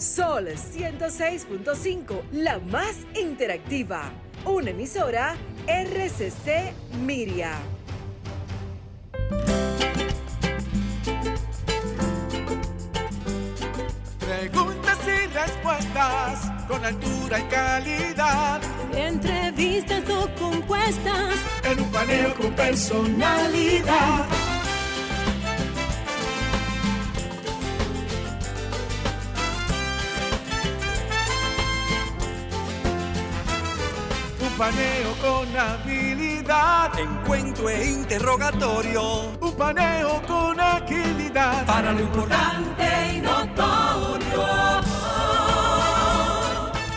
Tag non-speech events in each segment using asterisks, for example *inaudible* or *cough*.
Sol 106.5, la más interactiva. Una emisora RCC Miria. Preguntas y respuestas con altura y calidad. Entrevistas o compuestas. En un paneo con personalidad. Paneo con habilidad. Encuentro e interrogatorio. Un paneo con agilidad. Para lo importante y notorio.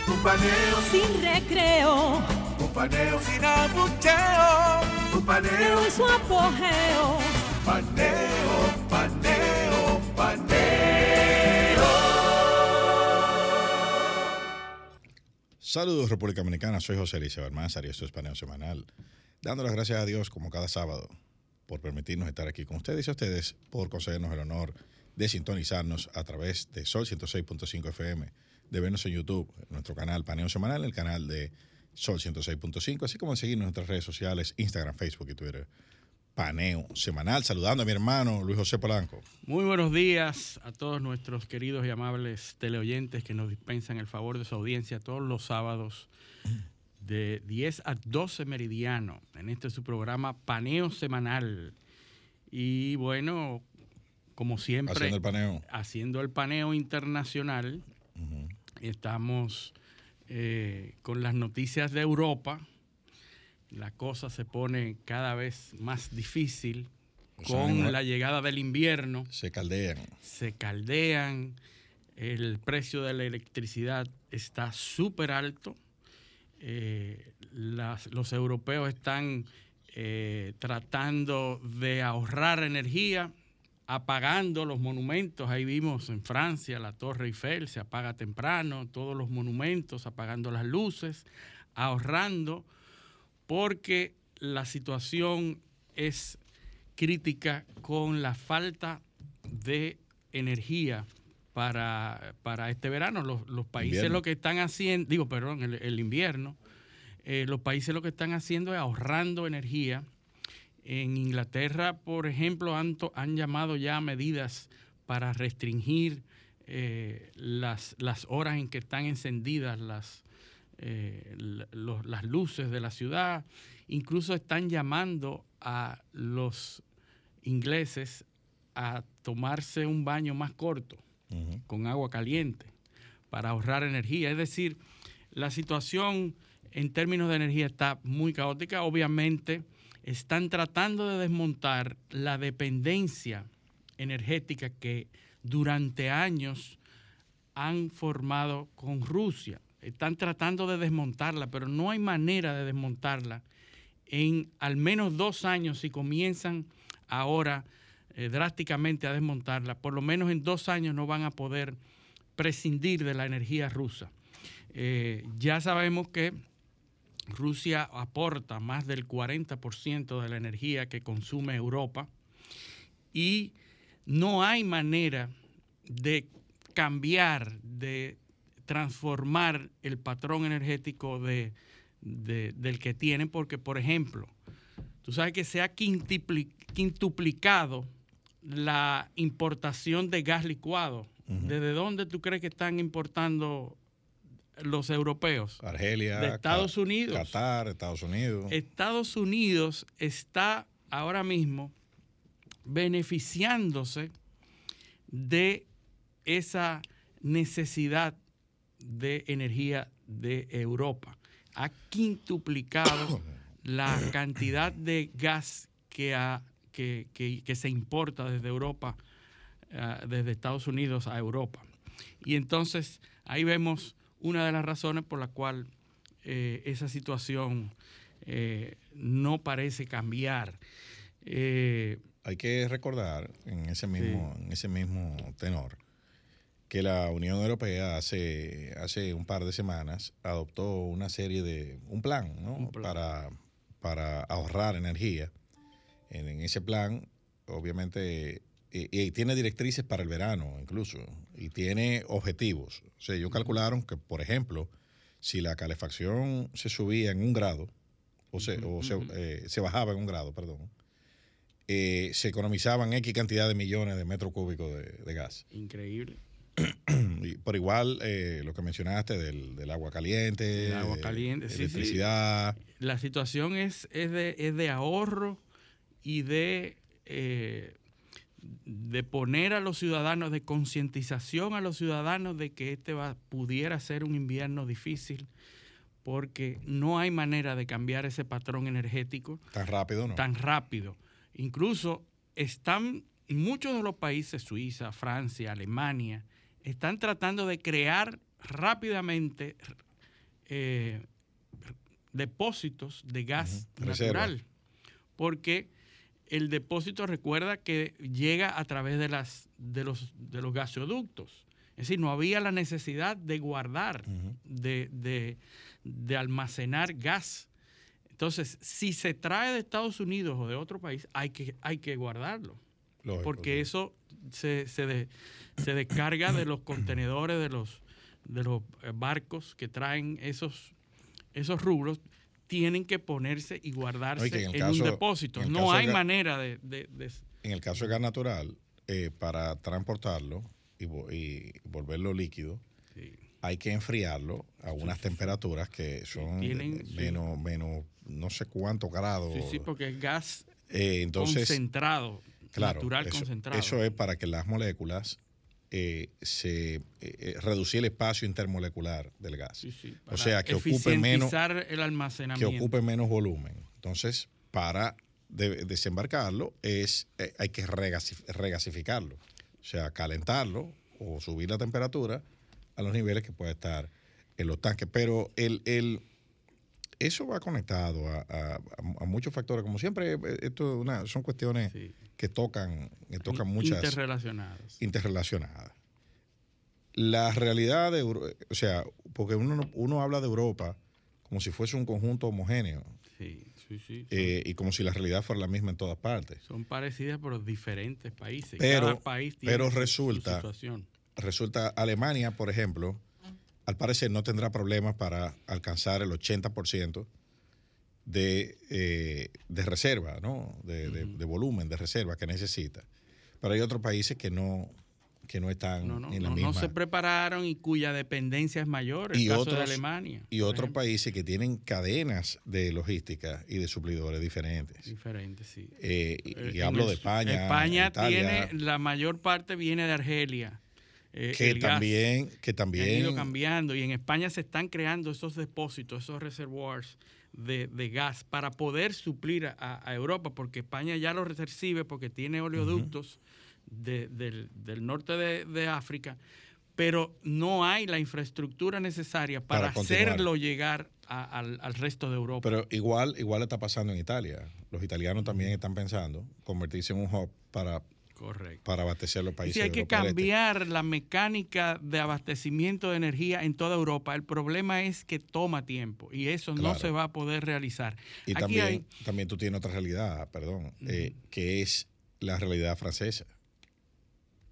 Un paneo Sin recreo. Un paneo sin abucheo. Un paneo. En su apogeo. Paneo, paneo, Saludos República Dominicana, soy José Eliseo Almanzar y esto es Paneo Semanal. Dando las gracias a Dios como cada sábado por permitirnos estar aquí con ustedes y a ustedes por concedernos el honor de sintonizarnos a través de Sol 106.5 FM, de vernos en YouTube, nuestro canal Paneo Semanal, el canal de Sol 106.5, así como en seguirnos en nuestras redes sociales, Instagram, Facebook y Twitter. Paneo Semanal, saludando a mi hermano Luis José Polanco. Muy buenos días a todos nuestros queridos y amables teleoyentes que nos dispensan el favor de su audiencia todos los sábados de 10 a 12 meridiano. En este su programa Paneo Semanal. Y bueno, como siempre, Haciendo el paneo. haciendo el paneo internacional, estamos eh, con las noticias de Europa. La cosa se pone cada vez más difícil con la llegada del invierno. Se caldean. se caldean, el precio de la electricidad está súper alto, eh, las- los europeos están eh, tratando de ahorrar energía, apagando los monumentos, ahí vimos en Francia la Torre Eiffel, se apaga temprano, todos los monumentos, apagando las luces, ahorrando, porque la situación es crítica con la falta de energía para, para este verano. Los, los países Invierno. lo que están haciendo, digo, perdón, el, el invierno, eh, los países lo que están haciendo es ahorrando energía. En Inglaterra, por ejemplo, han, to- han llamado ya a medidas para restringir eh, las, las horas en que están encendidas las, eh, los- las luces de la ciudad. Incluso están llamando a los ingleses a tomarse un baño más corto con agua caliente para ahorrar energía. Es decir, la situación en términos de energía está muy caótica. Obviamente, están tratando de desmontar la dependencia energética que durante años han formado con Rusia. Están tratando de desmontarla, pero no hay manera de desmontarla en al menos dos años si comienzan ahora eh, drásticamente a desmontarla. Por lo menos en dos años no van a poder prescindir de la energía rusa. Eh, ya sabemos que Rusia aporta más del 40% de la energía que consume Europa y no hay manera de cambiar, de transformar el patrón energético de, de- del que tienen, porque, por ejemplo, tú sabes que se ha quintuplicado la importación de gas licuado. Ujú. ¿Desde dónde tú crees que están importando los europeos? Argelia, De Estados Ca- Unidos. Qatar, Estados Unidos. Estados Unidos está ahora mismo beneficiándose de esa necesidad de energía de Europa. Ha quintuplicado *coughs* la cantidad de gas que, ha- que- que- que se importa desde Europa, ah, desde Estados Unidos a Europa. Y entonces ahí vemos una de las razones por la cual eh, esa situación eh, no parece cambiar. Eh, Hay que recordar en ese mismo, en ese mismo tenor que la Unión Europea hace, hace un par de semanas adoptó una serie de, un plan, ¿no? Un plan. Para, para ahorrar energía. En, en ese plan, obviamente, y, tiene directrices para el verano incluso, y tiene objetivos. O sea, ellos calcularon que, por ejemplo, si la calefacción se subía en un grado, o se, o se, eh, se bajaba en un grado, perdón, eh, se economizaban X cantidad de millones de metros cúbicos de, gas. Increíble. Por igual, eh, lo que mencionaste del, agua caliente, el agua caliente, electricidad. La situación es, es, de, es de ahorro y de, eh, de poner a los ciudadanos, de concientización a los ciudadanos de que este va, pudiera ser un invierno difícil porque no hay manera de cambiar ese patrón energético. Tan rápido, ¿no? Tan rápido. Incluso están muchos de los países, Suiza, Francia, Alemania, están tratando de crear rápidamente eh, depósitos de gas natural. Porque el depósito recuerda que llega a través de, las, de, los, de los gasoductos. Es decir, no había la necesidad de guardar, de, de almacenar gas entonces, si se trae de Estados Unidos o de otro país, hay que, hay que guardarlo. porque eso se, se, se, descarga de los contenedores, de los, de los eh, barcos que traen esos, esos rubros, tienen que ponerse y guardarse en, un depósito. No hay manera de, En el caso de gas natural, eh, para transportarlo y, y volverlo líquido, hay que enfriarlo a unas temperaturas que son menos, menos no sé cuántos grados. Sí, sí, porque es gas eh, concentrado, natural concentrado. Eso es para que las moléculas eh, se eh, reducir el espacio intermolecular del gas. Sí, sí, o sea, que ocupe menos el almacenamiento. Que ocupe menos volumen. Entonces, para desembarcarlo es hay que regasificarlo, o sea, calentarlo o subir la temperatura a los niveles que puede estar en los tanques. Pero el, el eso va conectado a, muchos factores. Como siempre, eh, esto una, son cuestiones que tocan, que tocan muchas. Interrelacionadas. Interrelacionadas. La realidad de o sea, porque uno, uno habla de Europa como si fuese un conjunto homogéneo. Sí, sí, sí. Eh, y como si la realidad fuera la misma en todas partes. Son parecidas por diferentes países. Pero, Cada país tiene pero resulta, resulta Alemania, por ejemplo, al parecer no tendrá problemas para alcanzar el 80% de, eh, de reserva, ¿no? De, de, volumen de reserva que necesita. Pero hay otros países que no, que no están en la misma. No se prepararon y cuya dependencia es mayor, el y caso de Alemania. Y otros países que tienen cadenas de logística y de suplidores diferentes. Diferentes, sí. Eh, y, eh, hablo de España. España tiene, la mayor parte viene de Argelia. Eh, que, también, que también ido cambiando y en España se están creando esos depósitos, esos reservoirs de, gas para poder suplir a, Europa, porque España ya lo recibe porque tiene oleoductos del, norte de, África, pero no hay la infraestructura necesaria para, hacerlo llegar al, al, resto de Europa. Pero igual, igual está pasando en Italia. Los italianos también están pensando convertirse en un hub para Correcto. para abastecer los países. Sí, hay que este. cambiar la mecánica de abastecimiento de energía en toda Europa. El problema es que toma tiempo y eso no se va a poder realizar. Y también, también tú tienes otra realidad, perdón, eh, que es la realidad francesa,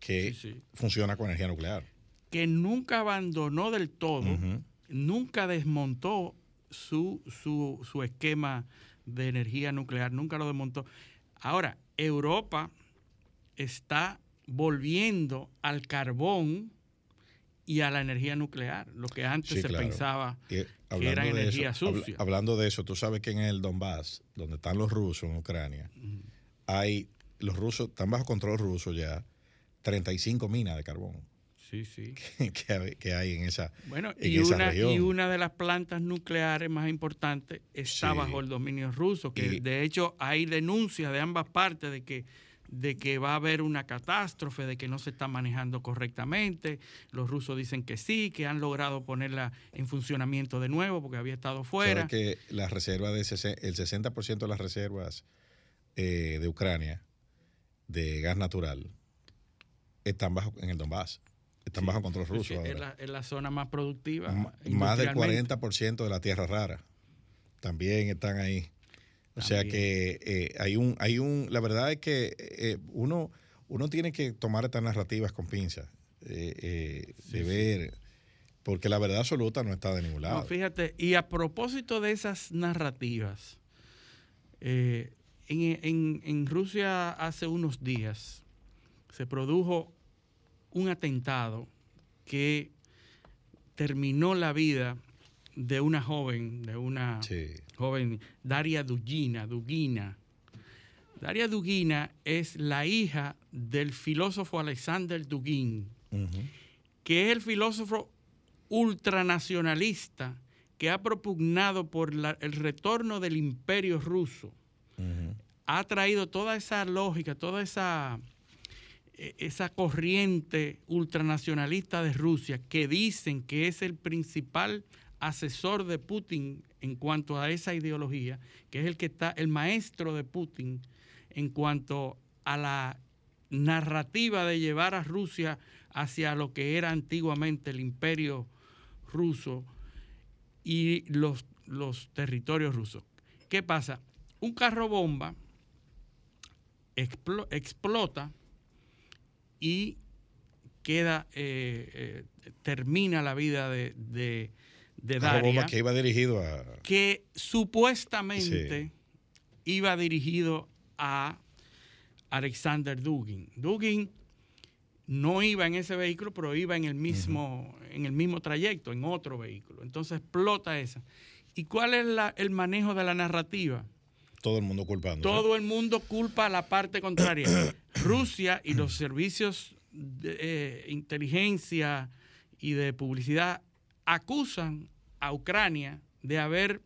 que funciona con energía nuclear. Que nunca abandonó del todo, nunca desmontó su, su, su esquema de energía nuclear, nunca lo desmontó. Ahora, Europa está volviendo al carbón y a la energía nuclear, lo que antes se pensaba que era energía sucia. hablando de eso, tú sabes que en el Donbass, donde están los rusos en Ucrania, hay los rusos, están bajo control ruso ya, 35 minas de carbón. Sí, sí. *laughs* Que, hay, en esa, bueno, y, una, y una de las plantas nucleares más importantes está bajo el dominio ruso, que de hecho hay denuncias de ambas partes de que de que va a haber una catástrofe, de que no se está manejando correctamente. Los rusos dicen que sí, que han logrado ponerla en funcionamiento de nuevo porque había estado fuera. que la reserva de el 60% de las reservas eh, de Ucrania de gas natural están bajo en el Donbass. Están bajo control ruso. Es la, la, zona más productiva. más del 40% de la tierra rara también están ahí. O sea que eh, hay un, hay un, la verdad es que eh, uno, uno tiene que tomar estas narrativas con pinzas, eh, eh, de ver, porque la verdad absoluta no está de ningún lado. No, fíjate, y a propósito de esas narrativas, eh, en, en- en Rusia hace unos días se produjo un atentado que terminó la vida de una joven, de una Sí. Joven, Daria Dugina, Dugina. Daria Dugina es la hija del filósofo Alexander Dugin, que es el filósofo ultranacionalista que ha propugnado por la- el retorno del imperio ruso. Ha traído toda esa lógica, toda esa, e- esa corriente ultranacionalista de Rusia que dicen que es el principal asesor de Putin en cuanto a esa ideología, que es el que está, el maestro de Putin en cuanto a la narrativa de llevar a Rusia hacia lo que era antiguamente el imperio ruso y los, los territorios rusos. ¿Qué pasa? Un carro bomba explo- explota y queda, eh, eh, termina la vida de, de, de Daria que iba dirigido a... que supuestamente iba dirigido a Alexander Dugin. Dugin no iba en ese vehículo, pero iba en el mismo, en el mismo trayecto, en otro vehículo. Entonces explota esa. ¿Y cuál es la- el manejo de la narrativa? Todo el mundo culpando. Todo el mundo culpa a la parte contraria. *coughs* Rusia y los servicios de eh, inteligencia y de publicidad acusan a Ucrania de haber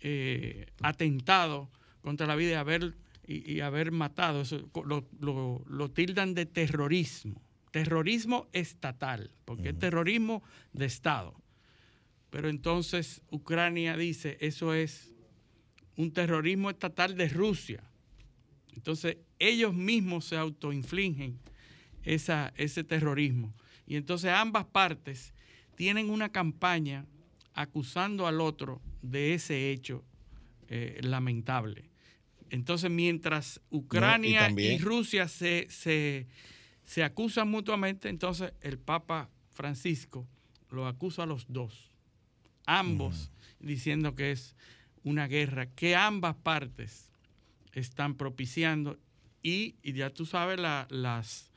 eh, atentado contra la vida y haber, y, y haber matado. Eso, co- lo, lo- lo tildan de terrorismo. Terrorismo estatal, porque es terrorismo de Estado. Pero entonces Ucrania dice, eso es un terrorismo estatal de Rusia. Entonces, ellos mismos se autoinfligen esa, ese terrorismo. Y entonces ambas partes tienen una campaña acusando al otro de ese hecho eh, lamentable. Entonces, mientras Ucrania y, también- Rusia se, se, se acusan mutuamente, entonces el Papa Francisco lo acusa a los dos, ambos, diciendo que es una guerra que ambas partes están propiciando y, y ya tú sabes la- las,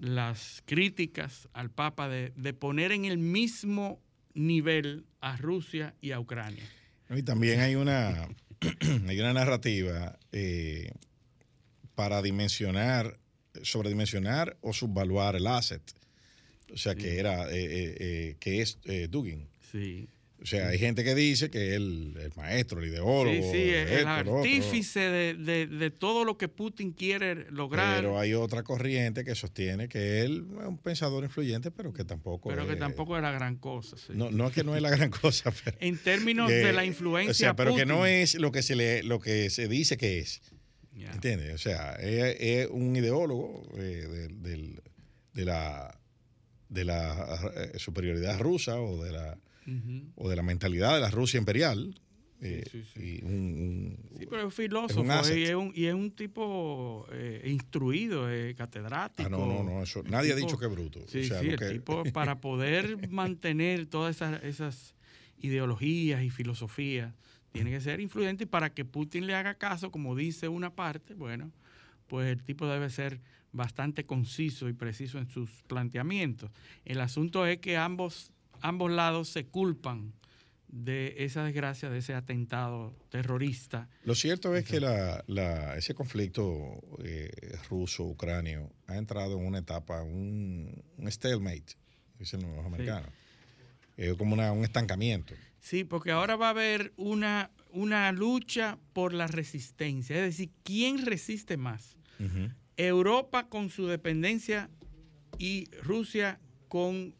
las críticas al Papa de, de poner en el mismo nivel a Rusia y a Ucrania. Y también hay una, *clears throat* hay una narrativa eh, para dimensionar, sobredimensionar o subvaluar el asset. O sea, que era, eh, eh, eh, que es Dugin. Sí. O sea, hay gente que dice que es el, maestro, el ideólogo. Sí, sí, el esto, artífice de, de- de todo lo que Putin quiere lograr, Pero pero, hay otra corriente que sostiene que él es un pensador influyente, pero que tampoco que es- tampoco es la gran cosa. sí. No, no es que no es la gran cosa, *laughs* pero... en términos que- de la influencia O sea, pero que no es lo que se le, lo que se dice que es. Ya. ¿Entiendes? O sea, es, es un ideólogo eh, del- del- de la de la eh, superioridad rusa o de la O de la mentalidad de la Rusia imperial. eh, sí, sí. Y un, un- Sí, pero es filósofo asset. y, es un, y es un tipo eh, instruido, eh, catedrático. ah, no, no, no, eso, nadie ha dicho que es bruto. Sí, O sea, sí, lo el que- tipo *laughs* para poder mantener todas esas, esas ideologías y filosofías tiene que ser influyente y para que Putin le haga caso, como dice una parte, bueno, pues el tipo debe ser bastante conciso y preciso en sus planteamientos. El asunto es que ambos, ambos lados se culpan de esa desgracia, de ese atentado terrorista. Lo cierto es que la, la- ese conflicto eh, ruso-ucranio ha entrado en una etapa, un, un stalemate, dicen los americanos. Es como una- un estancamiento. Sí, porque ahora va a haber una, una lucha por la resistencia, es decir, ¿quién resiste más? Europa con su dependencia y Rusia con,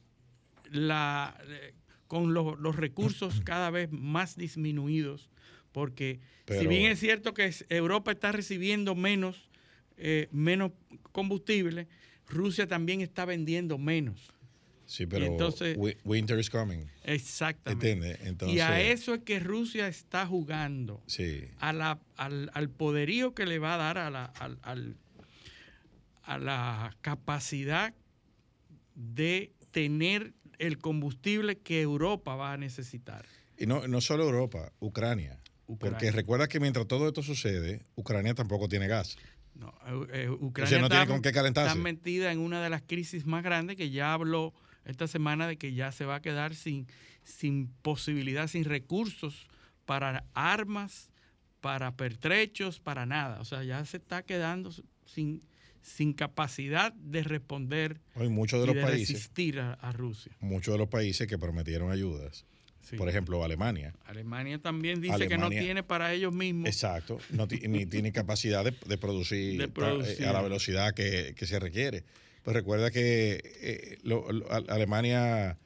la, eh, con los, los recursos cada vez más disminuidos, porque si bien es cierto que Europa está recibiendo menos, eh, menos combustible, Rusia también está vendiendo menos. Sí, pero entonces- wi- winter is coming. Exactamente. Entonces, y a eso es que Rusia está jugando. Sí. a la- al, al poderío que le va a dar a la- al, al- a la capacidad de tener el combustible que Europa va a necesitar. Y no, no solo Europa, Ucrania. Ucrania. Porque recuerda que mientras todo esto sucede, Ucrania tampoco tiene gas. No, eh, eh, Ucrania O sea, no está, tiene con qué calentarse. está metida en una de las crisis más grandes que ya habló esta semana de que ya se va a quedar sin, sin posibilidad, sin recursos para armas, para pertrechos, para nada. O sea, ya se está quedando sin, sin capacidad de responder Hay muchos de y los de países, resistir a, a Rusia. muchos de los países que prometieron ayudas. Sí. Por ejemplo, Alemania. Alemania también dice que no tiene para ellos mismos. Exacto, no ni tiene *laughs* capacidad de, de producir, De ta- producir. eh, a la velocidad que, que se requiere. Pues recuerda que eh, lo- lo- A- Alemania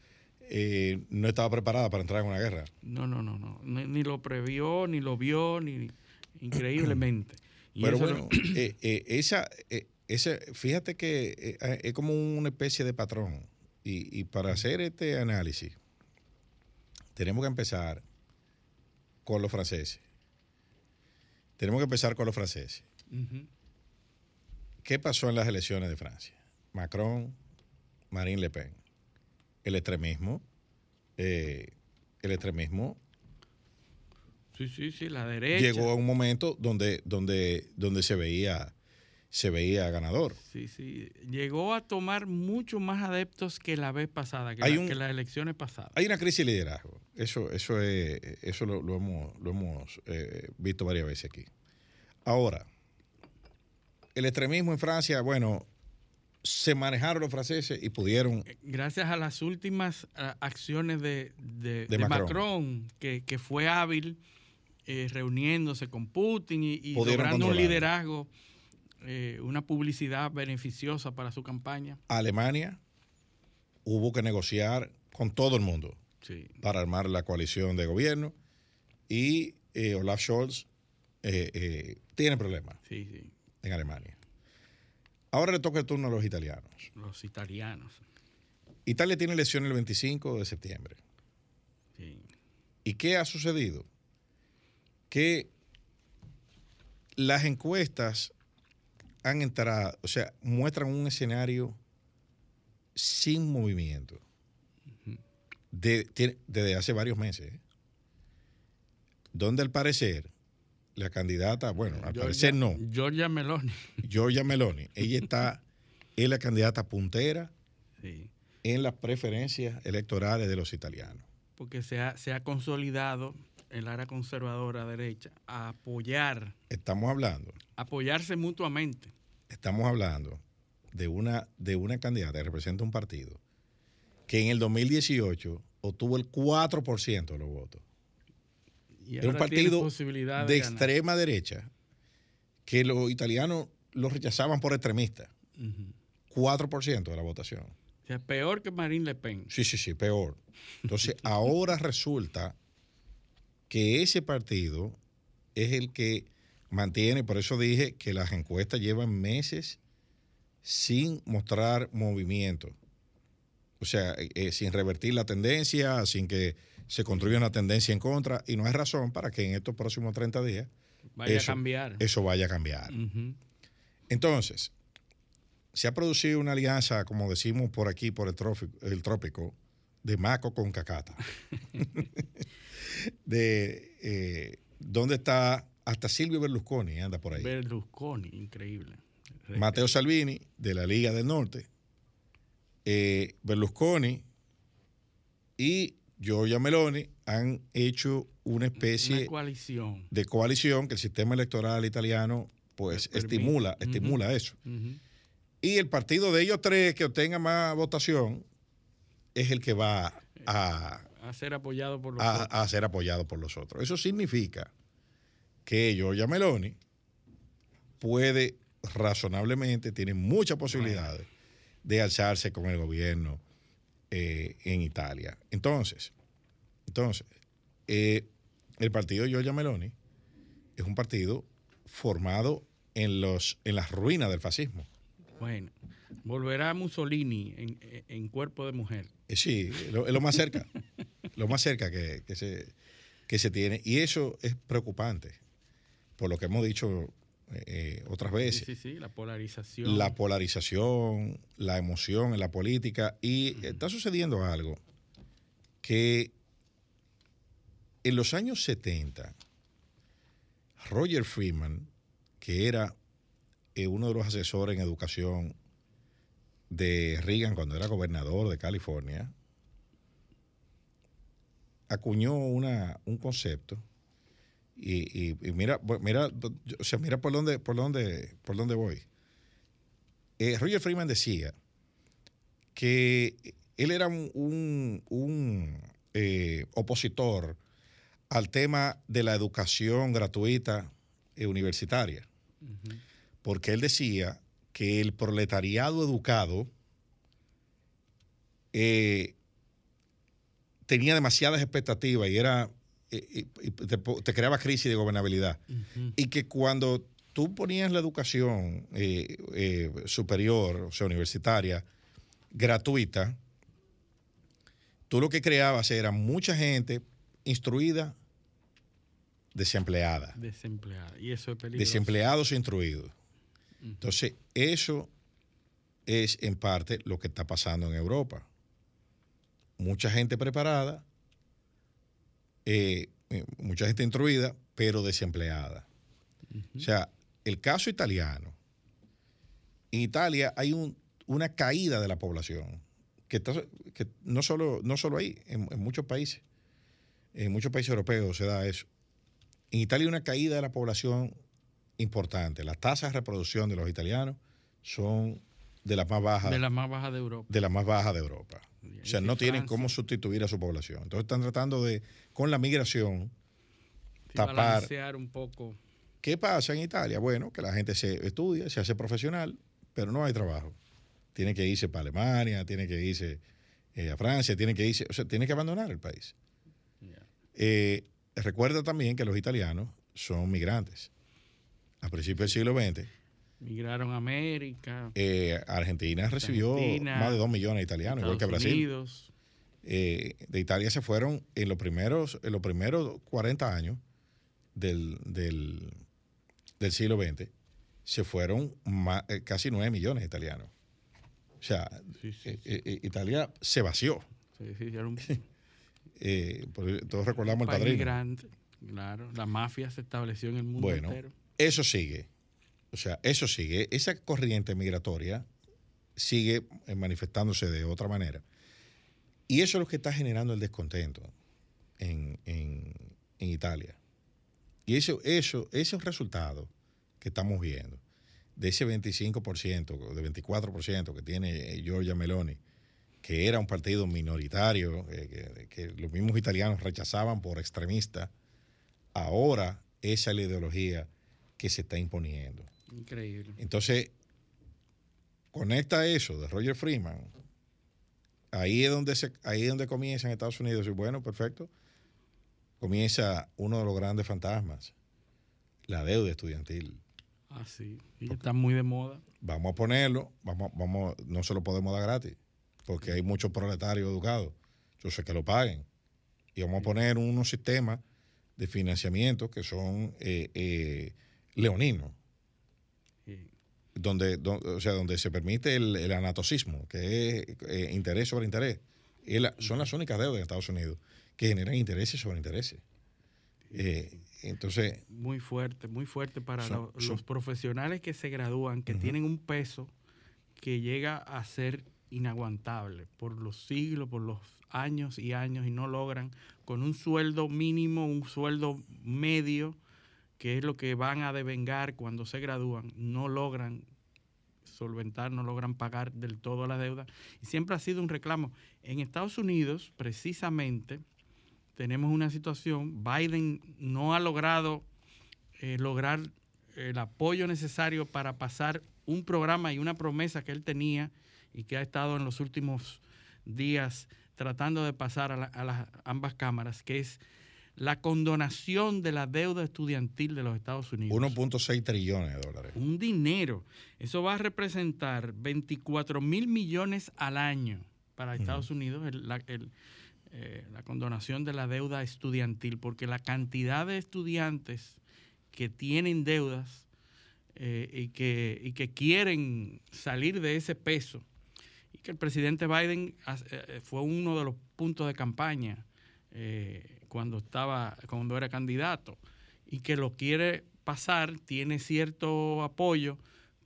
eh, no estaba preparada para entrar en una guerra. No, no, no, no. Ni, ni lo previó, ni lo vio, ni increíblemente. *clears throat* Y Pero bueno, lo- eh, esa, ese, fíjate que eh, es como una especie de patrón. Y, y para hacer este análisis, tenemos que empezar con los franceses. Tenemos que empezar con los franceses. ¿Qué pasó en las elecciones de Francia? Macron, Marine Le Pen. El extremismo, eh, el extremismo Sí, sí, sí, la derecha. llegó a un momento donde, donde, donde se veía, se veía ganador. Sí, sí. Llegó a tomar mucho más adeptos que la vez pasada, que, Hay la- un- que las elecciones pasadas. Hay una crisis de liderazgo. Eso, eso, es, eso lo, lo hemos, lo hemos eh, visto varias veces aquí. Ahora, el extremismo en Francia, bueno, se manejaron los franceses y pudieron Gracias a las últimas acciones de, de- De de Macron. Macron, que, que fue hábil eh, reuniéndose con Putin y, logrando un liderazgo, eh, una publicidad beneficiosa para su campaña. Alemania hubo que negociar con todo el mundo Sí. para armar la coalición de gobierno y eh, Olaf Scholz eh, tiene problemas Sí, sí, en Alemania. Ahora le toca el turno a los italianos. los italianos. Italia tiene elecciones el 25 de septiembre. ¿Y qué ha sucedido? Que las encuestas han entrado, o sea, muestran un escenario sin movimiento de- tiene- desde hace varios meses. ¿eh? Donde al parecer la candidata, bueno, al parecer no, Giorgia Meloni. Giorgia Meloni, ella está, *laughs* es la candidata puntera Sí. en las preferencias electorales de los italianos. Porque se ha, se ha consolidado el área conservadora derecha a apoyar, Estamos hablando apoyarse mutuamente. estamos hablando de una, de una candidata que representa un partido que en el 2018 obtuvo el 4% de los votos. Y Era un partido de extrema derecha que los italianos lo rechazaban por extremista. Ujú. 4% de la votación. O sea, peor que Marine Le Pen. Sí, sí, sí, peor. Entonces, *laughs* ahora resulta que ese partido es el que mantiene, por eso dije que las encuestas llevan meses sin mostrar movimiento. O sea, eh, eh, sin revertir la tendencia, sin que se construya una tendencia en contra, y no hay razón para que en estos próximos 30 días Vaya eso- a cambiar. eso vaya a cambiar. Entonces, se ha producido una alianza, como decimos por aquí, por el trópico, el trópico de Maco con Cacata. *laughs* de eh, dónde está hasta Silvio Berlusconi, anda por ahí. Berlusconi, increíble. Mateo Salvini, de la Liga del Norte. eh, Berlusconi y Giorgia Meloni han hecho una especie Una coalición. de coalición que el sistema electoral italiano pues estimula, eso. Y el partido de ellos tres que obtenga más votación es el que va a, A ser apoyado por los a- otros. a ser apoyado por los otros. Eso significa que Giorgia Meloni puede razonablemente, tiene muchas posibilidades de alzarse con el gobierno eh, en Italia. Entonces, entonces eh, el partido de Giorgia Meloni es un partido formado en, los, en las ruinas del fascismo. Bueno, volverá Mussolini en, en cuerpo de mujer. Eh, Sí, lo- es lo más cerca, *laughs* lo más cerca que, que se, que se tiene. Y eso es preocupante, por lo que hemos dicho eh, otras veces. Sí, sí, la polarización. La polarización, la emoción en la política. Y está sucediendo algo que en los años 70, Roger Freeman, que era eh, uno de los asesores en educación de Reagan cuando era gobernador de California, acuñó una, un concepto y, mira, mira, o sea, mira por dónde, por dónde, por dónde voy. Eh, Roger Freeman decía que él era un, un, eh, opositor al tema de la educación gratuita e universitaria, porque él decía que el proletariado educado eh, tenía demasiadas expectativas y era y, te, creaba crisis de gobernabilidad. Y que cuando tú ponías la educación eh, eh, superior, o sea, universitaria, gratuita, tú lo que creabas era mucha gente instruida, desempleada. Desempleada. Y eso es peligroso. Desempleados instruidos. Entonces, eso es en parte lo que está pasando en Europa. Mucha gente preparada, eh, eh, mucha gente instruida, pero desempleada. O sea, el caso italiano, en Italia hay una caída de la población, que, que no, solo, no solo ahí, en, muchos países, en muchos países europeos se da eso. En Italia hay una caída de la población importante. Las tasas de reproducción de los italianos son de las más bajas. De las más bajas de Europa. De las más bajas de Europa. O sea, no tienen cómo sustituir a su población. Entonces están tratando de, con la migración, tapar. un poco. ¿Qué pasa en Italia? Bueno, que la gente se estudia, se hace profesional, pero no hay trabajo. Tiene que irse para Alemania, tiene que irse eh, a Francia, tiene que irse, o sea, tiene que abandonar el país. Eh, recuerda también que los italianos son migrantes. A principios del siglo XX Migraron a América. Eh, Argentina recibió más de dos millones de italianos, igual que Brasil. Eh, de Italia se fueron en los primeros, en los primeros 40 años del, siglo XX, se fueron eh, casi 9 millones de italianos. O sea, Italia se vació. *laughs* todos recordamos el padrino. Grande, claro. La mafia se estableció en el mundo bueno, Eso sigue. O sea, eso sigue, esa corriente migratoria sigue eh, manifestándose de otra manera. Y eso es lo que está generando el descontento en, Italia. Y eso, eso, esos resultados que estamos viendo, de ese 25%, de 24% que tiene Giorgia Meloni, que era un partido minoritario, eh, que, que, los mismos italianos rechazaban por extremista, ahora esa es la ideología que se está imponiendo. Increíble. Entonces, conecta eso de Roger Freeman. Ahí es donde, se, ahí es donde comienza en Estados Unidos. Y bueno, perfecto. Comienza uno de los grandes fantasmas, la deuda estudiantil. Ah, sí. Y está muy de moda. Vamos a ponerlo, vamos, vamos, no se lo podemos dar gratis, porque hay muchos proletarios educados. Yo sé que lo paguen. Y vamos a poner unos sistemas de financiamiento que son eh, eh, leoninos donde, o sea, donde se permite el, el anatocismo, que es eh, interés sobre interés. son las únicas deudas en Estados Unidos que generan intereses sobre intereses. Eh, entonces. Muy fuerte, muy fuerte para los profesionales que se gradúan, que tienen un peso que llega a ser inaguantable por los siglos, por los años y años y no logran con un sueldo mínimo, un sueldo medio, que es lo que van a devengar cuando se gradúan, no logran solventar, no logran pagar del todo la deuda. Y siempre ha sido un reclamo. En Estados Unidos, precisamente, tenemos una situación, Biden no ha logrado eh, lograr el apoyo necesario para pasar un programa y una promesa que él tenía y que ha estado en los últimos días tratando de pasar a, a las ambas cámaras, que es la condonación de la deuda estudiantil de los Estados Unidos. 1.6 trillones de dólares. Un dinero. Eso va a representar 24 mil millones al año para Estados Unidos, eh, la, condonación de la deuda estudiantil, porque la cantidad de estudiantes que tienen deudas eh, y, que, y que quieren salir de ese peso. Y que el presidente Biden eh, fue uno de los puntos de campaña cuando, estaba, cuando era candidato y que lo quiere pasar, tiene cierto apoyo,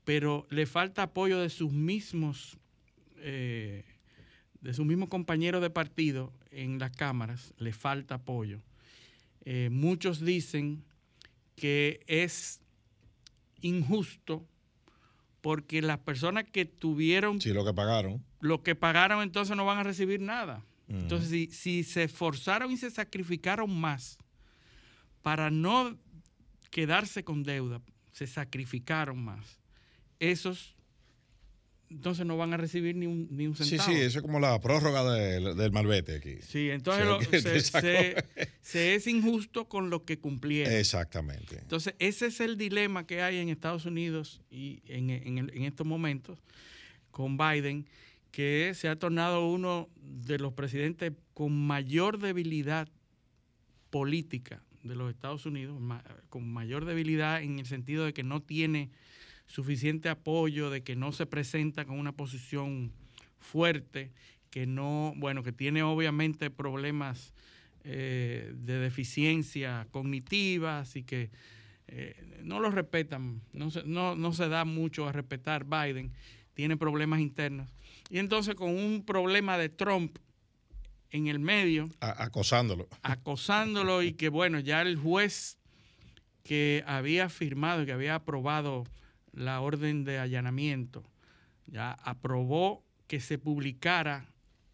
pero le falta apoyo de sus mismos de sus mismos compañeros de partido en las cámaras, le falta apoyo. muchos dicen que es injusto porque las personas que tuvieron... Sí, lo que pagaron. Lo que pagaron entonces no van a recibir nada. Entonces, si, si, se esforzaron y se sacrificaron más para no quedarse con deuda, se sacrificaron más. Esos entonces no van a recibir ni un, ni un centavo. Sí, sí, eso es como la prórroga del malvete aquí. Sí, entonces se, es injusto con lo que cumplieron. Exactamente. Entonces ese es el dilema que hay en Estados Unidos y en, en estos momentos con Biden, que se ha tornado uno de los presidentes con mayor debilidad política de los Estados Unidos, con mayor debilidad en el sentido de que no tiene suficiente apoyo, de que no se presenta con una posición fuerte, que no, bueno, que tiene obviamente problemas eh, de deficiencia cognitiva, así que eh, no lo respetan, no se, no, no se da mucho a respetar Biden, tiene problemas internos. Y entonces con un problema de Trump en el medio. acosándolo. Acosándolo y que bueno, ya el juez que había firmado, que había aprobado la orden de allanamiento, ya aprobó que se publicara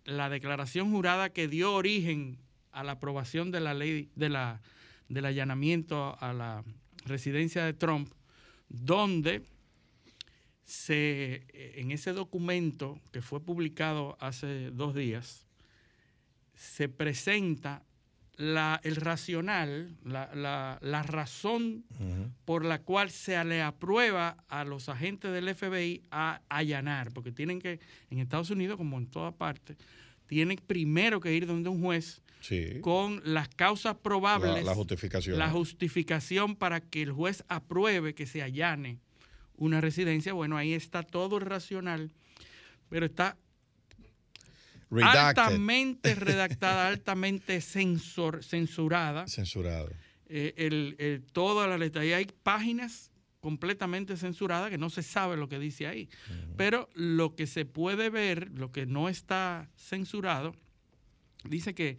la declaración jurada que dio origen a la aprobación de la ley de la, del allanamiento a la residencia de Trump, donde se, en ese documento que fue publicado hace dos días, se presenta la, el racional, la, la, razón por la cual se le aprueba a los agentes del FBI a allanar, porque tienen que, en Estados Unidos, como en toda parte, tienen primero que ir donde un juez con las causas probables, la, justificación. la justificación para que el juez apruebe que se allane una residencia. Bueno, ahí está todo el racional, pero está altamente *laughs* redactada, altamente censor, censurada. Censurado. Eh, el, toda la letra. Y hay páginas completamente censuradas que no se sabe lo que dice ahí. Pero lo que se puede ver, lo que no está censurado, dice que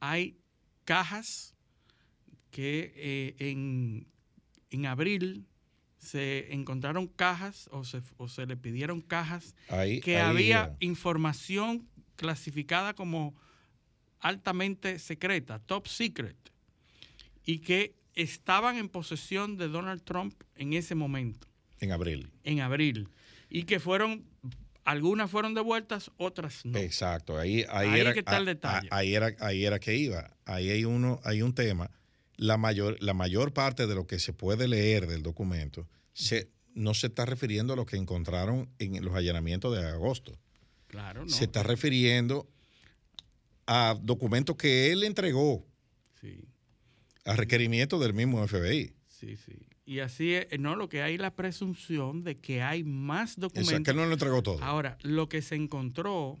hay cajas que eh, en, en, abril se encontraron cajas o se, o se le pidieron cajas que había información clasificada como altamente secreta, top secret, y que estaban en posesión de Donald Trump en ese momento. En abril. En abril. Y que fueron, algunas fueron devueltas, otras no. Exacto, ahí, ahí, era, que está el detalle. ahí, era, ahí era que iba. Ahí hay, uno, hay un tema. La mayor, la mayor parte de lo que se puede leer del documento se, no se está refiriendo a lo que encontraron en los allanamientos de agosto. Se está refiriendo a documentos que él entregó. Sí. A requerimiento del mismo FBI. Sí, sí. Y así es, no, lo que hay la presunción de que hay más documentos. Exacto, que él no lo entregó todo. Ahora, lo que se encontró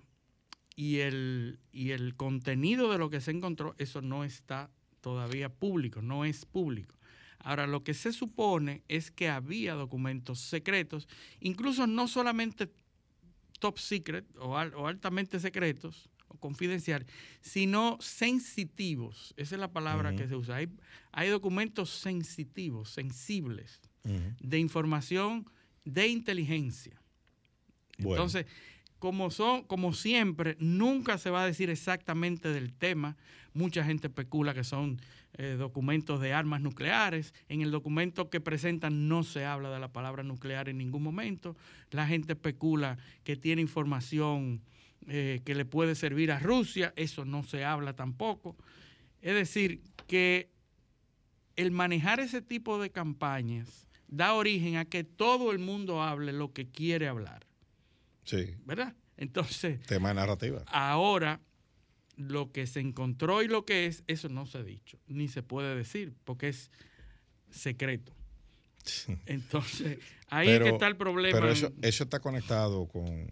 y el, y el contenido de lo que se encontró, eso no está todavía público, no es público. Ahora, lo que se supone es que había documentos secretos, incluso no solamente top secret o, altamente secretos o confidenciales, sino sensitivos. Esa es la palabra que se usa. Hay, hay documentos sensitivos, sensibles, de información de inteligencia. Entonces, como son, como siempre, nunca se va a decir exactamente del tema. Mucha gente especula que son eh, documentos de armas nucleares. En el documento que presentan no se habla de la palabra nuclear en ningún momento. La gente especula que tiene información eh, que le puede servir a Rusia. Eso no se habla tampoco. Es decir, que el manejar ese tipo de campañas da origen a que todo el mundo hable lo que quiere hablar. Sí. ¿Verdad? Entonces. Tema de narrativa. Ahora, lo que se encontró y lo que es, eso no se ha dicho, ni se puede decir, porque es secreto. Entonces, ahí es que está el problema. Pero eso, eso está conectado con,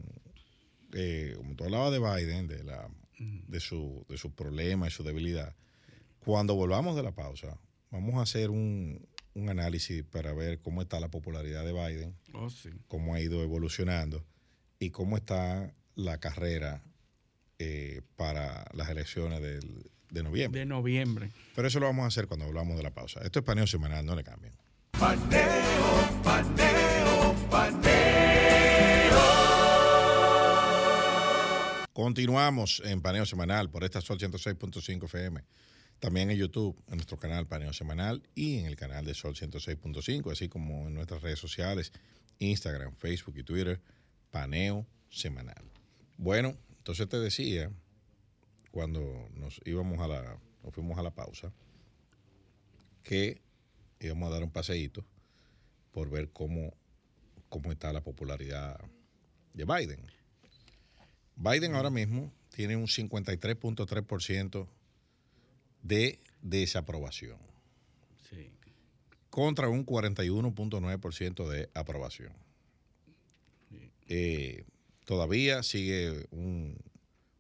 eh, como tú hablabas de Biden, de, la, de, su, de su problema y su debilidad. Cuando volvamos de la pausa, vamos a hacer un, un análisis para ver cómo está la popularidad de Biden, Oh, sí. cómo ha ido evolucionando y cómo está la carrera eh, para las elecciones del- de noviembre. De noviembre. Pero eso lo vamos a hacer cuando hablamos de la pausa. Esto es paneo semanal, no le cambien. Paneo, paneo, Continuamos en Paneo Semanal por esta Sol 106.5 FM. También en YouTube, en nuestro canal Paneo Semanal y en el canal de Sol 106.5, así como en nuestras redes sociales, Instagram, Facebook y Twitter, Paneo Semanal. Bueno, entonces te decía, cuando nos íbamos a la, nos fuimos a la pausa, que íbamos a dar un paseíto por ver cómo, cómo está la popularidad de Biden. Biden ahora mismo tiene un 53.3% de desaprobación Sí. contra un 41.9% de aprobación. Eh, todavía sigue un-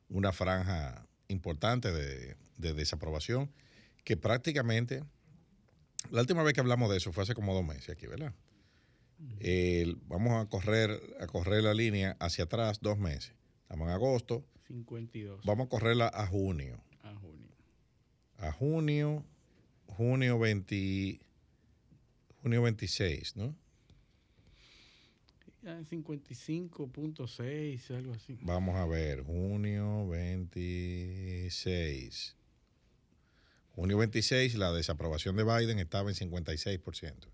una franja importante de, de desaprobación que prácticamente, la última vez que hablamos de eso fue hace como dos meses aquí, ¿verdad? Vamos a correr, a correr la línea hacia atrás dos meses. Estamos en agosto, 52 vamos a correrla a junio. a junio. A junio, junio 20, junio 26, ¿no? En 55.6, algo así. Vamos a ver, junio 26. Junio 26, la desaprobación de Biden estaba en 56%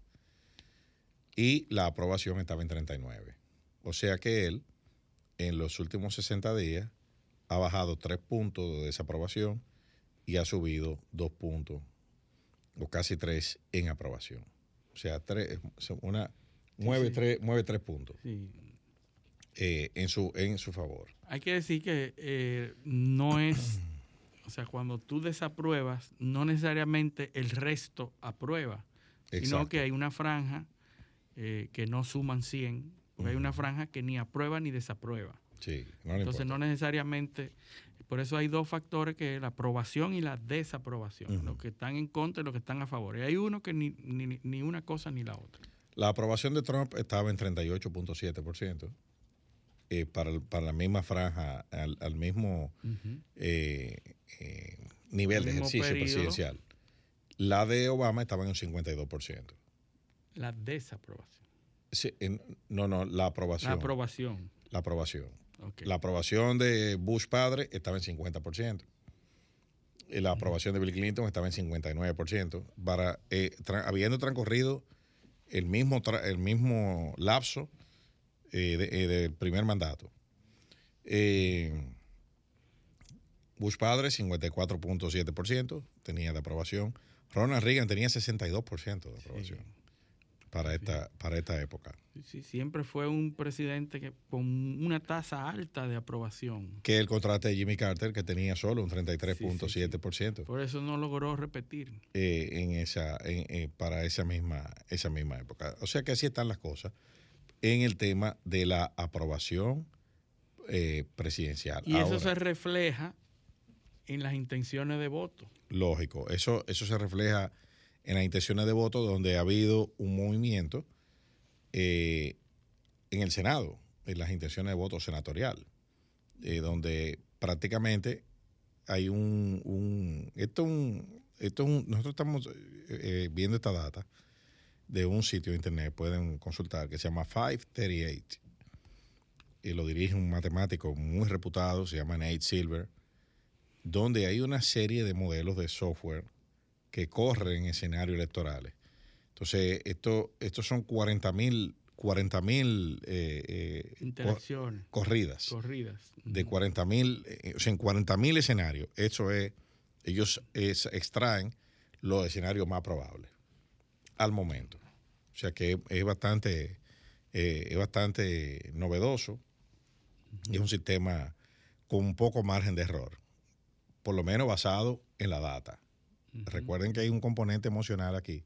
y la aprobación estaba en 39%. O sea que él, en los últimos 60 días, ha bajado 3 puntos de desaprobación y ha subido 2 puntos, o casi 3 en aprobación. O sea, tres, una, mueve, sí. Tres, mueve 3 puntos Sí. eh, en, su, en su favor. Hay que decir que eh, no es, o sea, cuando tú desapruebas, no necesariamente el resto aprueba, sino que hay una franja eh, que no suman 100, porque hay una franja que ni aprueba ni desaprueba. Sí, no Entonces importa. no necesariamente, por eso hay dos factores que es la aprobación y la desaprobación, los que están en contra y los que están a favor. Y hay uno que ni, ni, ni una cosa ni la otra. La aprobación de Trump estaba en 38.7%. Eh, para, para la misma franja, al, al mismo eh, eh, nivel de ejercicio periodo. presidencial. La de Obama estaba en un 52%. La desaprobación. Sí, en- no, no, la aprobación. La aprobación. La aprobación. La aprobación de Bush padre estaba en 50%. Y La aprobación de Bill Clinton estaba en 59%. Para, eh, tra- habiendo transcurrido el mismo, el mismo lapso eh, eh, del primer mandato. Eh, Bush padre, 54.7% tenía de aprobación. Ronald Reagan tenía 62% de aprobación para, esta, para esta época. Sí, sí, siempre fue un presidente que con una tasa alta de aprobación. que el contrato de Jimmy Carter, que tenía solo un 33.7% Por eso no logró repetir. eh, en esa, en- eh, para esa misma, esa misma época. O sea que así están las cosas en el tema de la aprobación eh, presidencial. Y eso Ahora, se refleja en las intenciones de voto. lógico, eso, eso se refleja en las intenciones de voto donde ha habido un movimiento eh, en el Senado, en las intenciones de voto senatorial, eh, donde prácticamente hay un, un- esto, es un, nosotros estamos eh, viendo esta data de un sitio de internet, pueden consultar, que se llama 538, y lo dirige un matemático muy reputado, se llama Nate Silver, donde hay una serie de modelos de software que corren en escenarios electorales. Entonces, esto, estos son 40 mil 40 mil eh, eh, corridas Corridas. de Ujú. 40 mil, o sea, en 40 mil escenarios. Eso es, ellos es- extraen los escenarios más probables al momento. O sea que es, es bastante, eh, es bastante novedoso y es un sistema con un poco margen de error, por lo menos basado en la data. Recuerden que hay un componente emocional aquí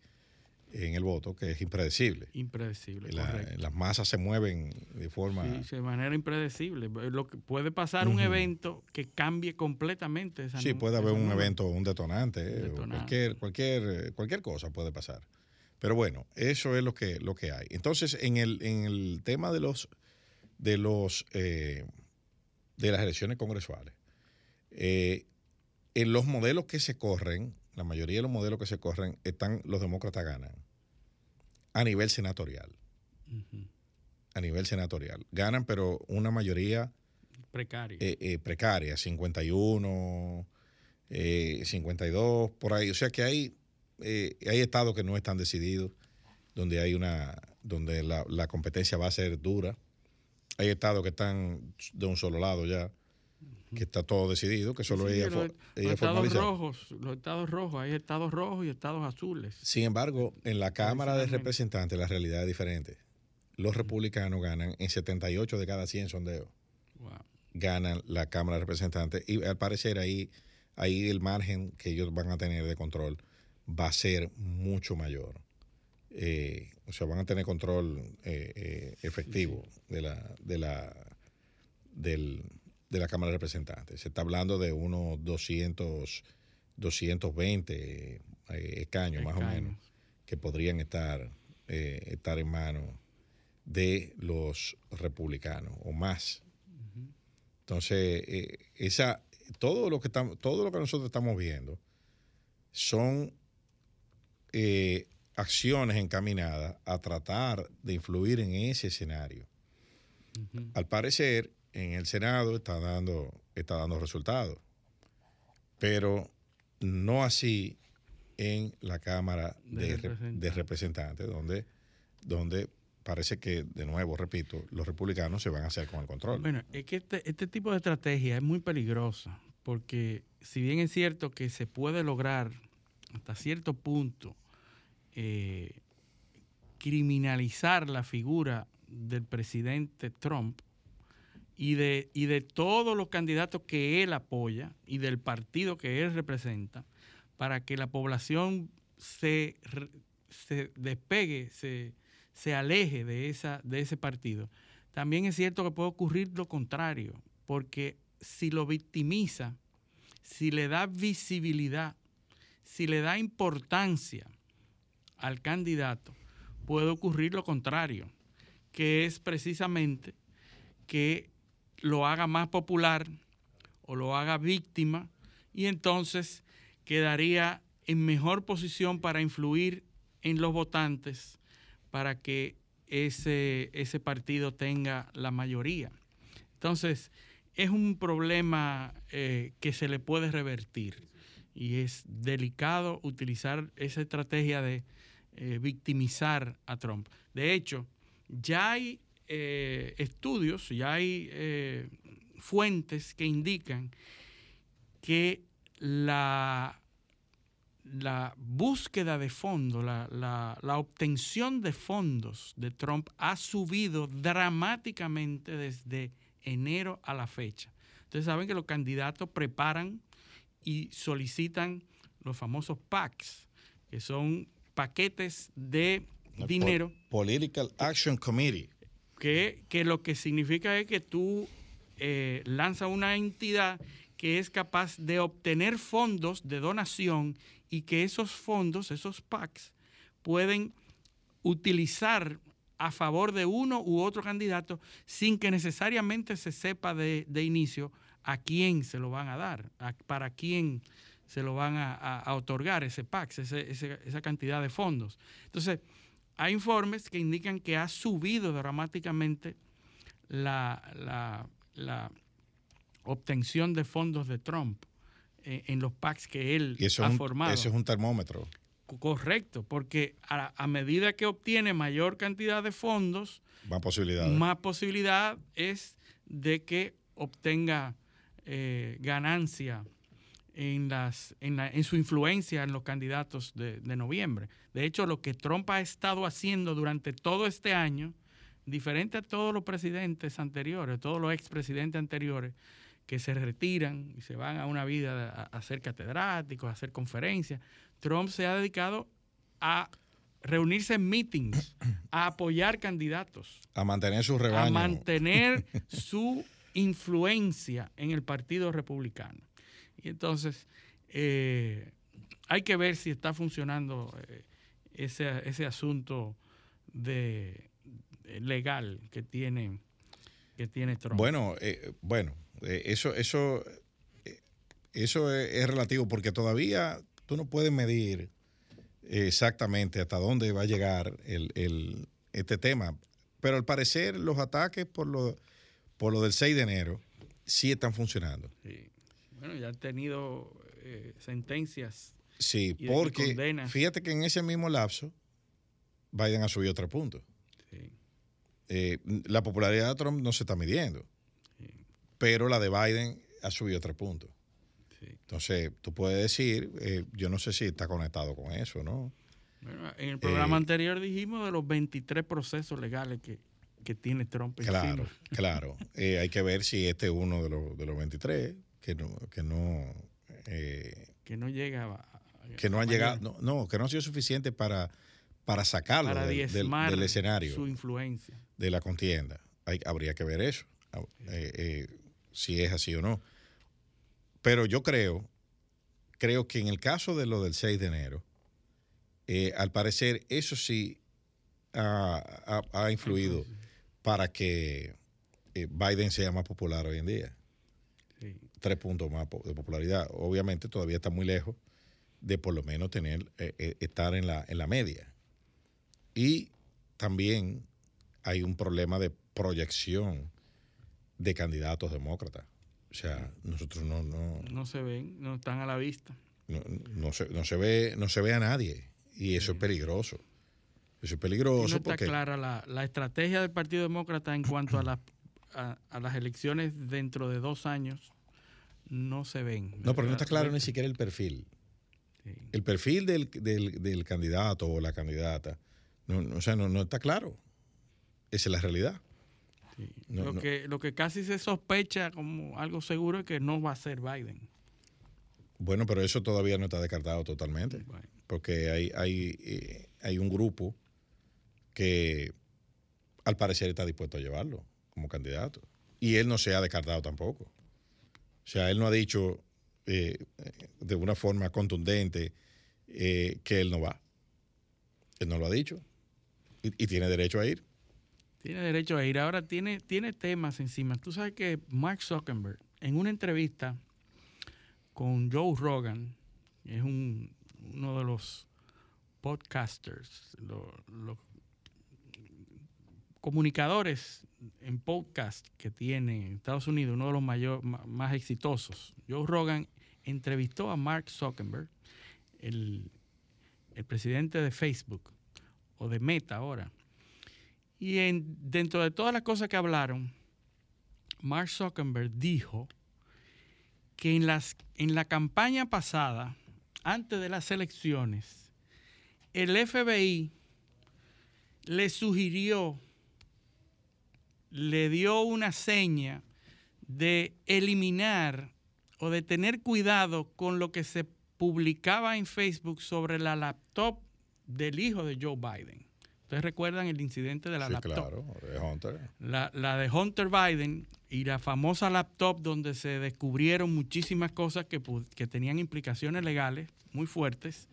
en el voto que es impredecible. Impredecible, La- correcto. las masas se mueven de forma... Sí, de manera impredecible. Lo que puede pasar un evento que cambie completamente esa Sí, puede haber un evento, un detonante, eh, Detonante. cualquier, cualquier, eh, cualquier cosa puede pasar. Pero bueno, eso es lo que, lo que hay. Entonces, en el, en el tema de los de los eh, de las elecciones congresuales, eh, en los modelos que se corren, la mayoría de los modelos que se corren, están los demócratas ganan a nivel senatorial. A nivel senatorial. Ganan, pero una mayoría Precario. eh, eh, precaria, 51, eh, 52, por ahí. O sea que hay, eh, hay estados que no están decididos, donde hay una, donde la, la competencia va a ser dura. Hay estados que están de un solo lado ya, que está todo decidido, que solo Sí, ella, los, los estados rojos, los estados rojos, hay estados rojos y estados azules. Sin embargo, en la Cámara de. Representantes la realidad es diferente. Los republicanos ganan en 78 de cada 100 sondeos. Wow. ganan la Cámara de Representantes y al parecer ahí, ahí el margen que ellos van a tener de control va a ser mucho mayor. Eh, o sea, van a tener control eh, eh, efectivo de la de la del- de la Cámara de Representantes. Se está hablando de unos 200, 220 eh, escaños más o menos que podrían estar eh, estar en manos de los republicanos o más. Entonces, eh, esa, todo lo que estamos, todo lo que nosotros estamos viendo son eh, acciones encaminadas a tratar de influir en ese escenario. Al parecer, en el Senado está dando, está dando resultados, pero no así en la Cámara De de, Re- de Representantes. Representantes, donde, donde parece que, de nuevo, repito, los republicanos se van a hacer con el control. Bueno, es que este, este tipo de estrategia es muy peligrosa, porque si bien es cierto que se puede lograr hasta cierto punto eh, criminalizar la figura del presidente Trump y de, y de todos los candidatos que él apoya y del partido que él representa, para que la población se, se despegue, se, se aleje de, esa, de ese partido. También es cierto que puede ocurrir lo contrario, porque si lo victimiza, si le da visibilidad, si le da importancia al candidato, puede ocurrir lo contrario, que es precisamente que lo haga más popular o lo haga víctima y entonces quedaría en mejor posición para influir en los votantes para que ese, ese partido tenga la mayoría. Entonces, es un problema eh, que se le puede revertir y es delicado utilizar esa estrategia de eh, victimizar a Trump. De hecho, ya hay eh, estudios, ya hay eh, fuentes que indican que la, la búsqueda de fondos, la, la- la obtención de fondos de Trump ha subido dramáticamente desde enero a la fecha. Ustedes saben que los candidatos preparan y solicitan los famosos PACs, que son paquetes de El dinero Po- Political Action Committee. Que, que lo que significa es que tú eh, lanzas una entidad que es capaz de obtener fondos de donación y que esos fondos, esos PACs, pueden utilizar a favor de uno u otro candidato sin que necesariamente se sepa de, de inicio a quién se lo van a dar, a- para quién se lo van a, a- a otorgar ese PAC, ese- ese- esa cantidad de fondos. Entonces, hay informes que indican que ha subido dramáticamente la, la- la obtención de fondos de Trump eh, en los PACs que él Y eso, ha es un, formado. eso es un termómetro. Co- Correcto, porque a, a medida que obtiene mayor cantidad de fondos, Más posibilidades. más posibilidad es de que obtenga eh, ganancia en, las, en, la- en su influencia en los candidatos de, de noviembre. De hecho, lo que Trump ha estado haciendo durante todo este año, diferente a todos los presidentes anteriores, todos los expresidentes anteriores, que se retiran y se van a una vida a, a ser catedráticos, a hacer conferencias, Trump se ha dedicado a reunirse en meetings, a apoyar candidatos, A mantener su rebaño. a mantener *laughs* su influencia en el Partido Republicano. Y entonces eh, hay que ver si está funcionando eh, ese, ese asunto de, de legal que tiene, que tiene Trump. Bueno, eh, bueno, eh, eso, eso, eh, eso es, es relativo porque todavía tú no puedes medir exactamente hasta dónde va a llegar el, el- este tema. Pero al parecer los ataques por lo, por lo del 6 de enero sí están funcionando. Sí. Bueno, ya han tenido eh, sentencias. Sí, porque fíjate que en ese mismo lapso Biden ha subido otro punto. Sí, Eh, la popularidad de Trump no se está midiendo, sí, pero la de Biden ha subido otro punto. sí. Entonces, tú puedes decir, eh, yo no sé si está conectado con eso, ¿no? Bueno, en el programa anterior dijimos de los 23 procesos legales que, que tiene Trump encima. Claro, claro. *laughs* Hay que ver si este es uno de los, de los 23 que no, que no, eh, Que no llega a, que no han llegado, no, no, que no ha sido suficiente para, para sacarlo para del, del- escenario. su influencia. de la contienda. Hay- habría que ver eso, eh, eh, si es así o no. Pero yo creo, creo que en el caso de lo del 6 de enero, eh, al parecer eso sí ha, ha- ha influido para que Biden sea más popular hoy en día. Tres puntos más de popularidad. Obviamente todavía está muy lejos de por lo menos tener eh, eh, estar en la, en la media. Y también hay un problema de proyección de candidatos demócratas. O sea, nosotros no, no, No se ven, no están a la vista. no, no se, no se ve, no se ve a nadie. Y eso es peligroso. Eso es Y peligroso no está porque clara la, la estrategia del Partido Demócrata en cuanto a, las a, a las elecciones dentro de dos años. No se ven. no, pero no está claro ni siquiera el perfil. Sí. El perfil del, del- del candidato o la candidata, no, no, o sea, no, no está claro. Esa es la realidad. Sí. No, lo. Que, lo que casi se sospecha como algo seguro es que no va a ser Biden. Bueno, pero eso todavía no está descartado totalmente. Bueno, porque hay, hay, eh, hay un grupo que al parecer está dispuesto a llevarlo como candidato. Y él no se ha descartado tampoco. O sea, él no ha dicho eh, de una forma contundente eh, que él no va. Él no lo ha dicho. Y, y tiene derecho a ir. tiene derecho a ir. Ahora tiene, tiene temas encima. Tú sabes que Mark Zuckerberg, en una entrevista con Joe Rogan, es un- uno de los podcasters, lo- comunicadores en podcast que tiene Estados Unidos, uno de los mayor, ma- más exitosos. Joe Rogan entrevistó a Mark Zuckerberg, el, el presidente de Facebook, o de Meta ahora. Y en, dentro de todas las cosas que hablaron, Mark Zuckerberg dijo que en, las, en la campaña pasada, antes de las elecciones, el FBI le sugirió, le dio una seña de eliminar o de tener cuidado con lo que se publicaba en Facebook sobre la laptop del hijo de Joe Biden. Ustedes recuerdan el incidente de la sí, laptop. claro, de Hunter. La, la de Hunter Biden y la famosa laptop donde se descubrieron muchísimas cosas que, que tenían implicaciones legales muy fuertes.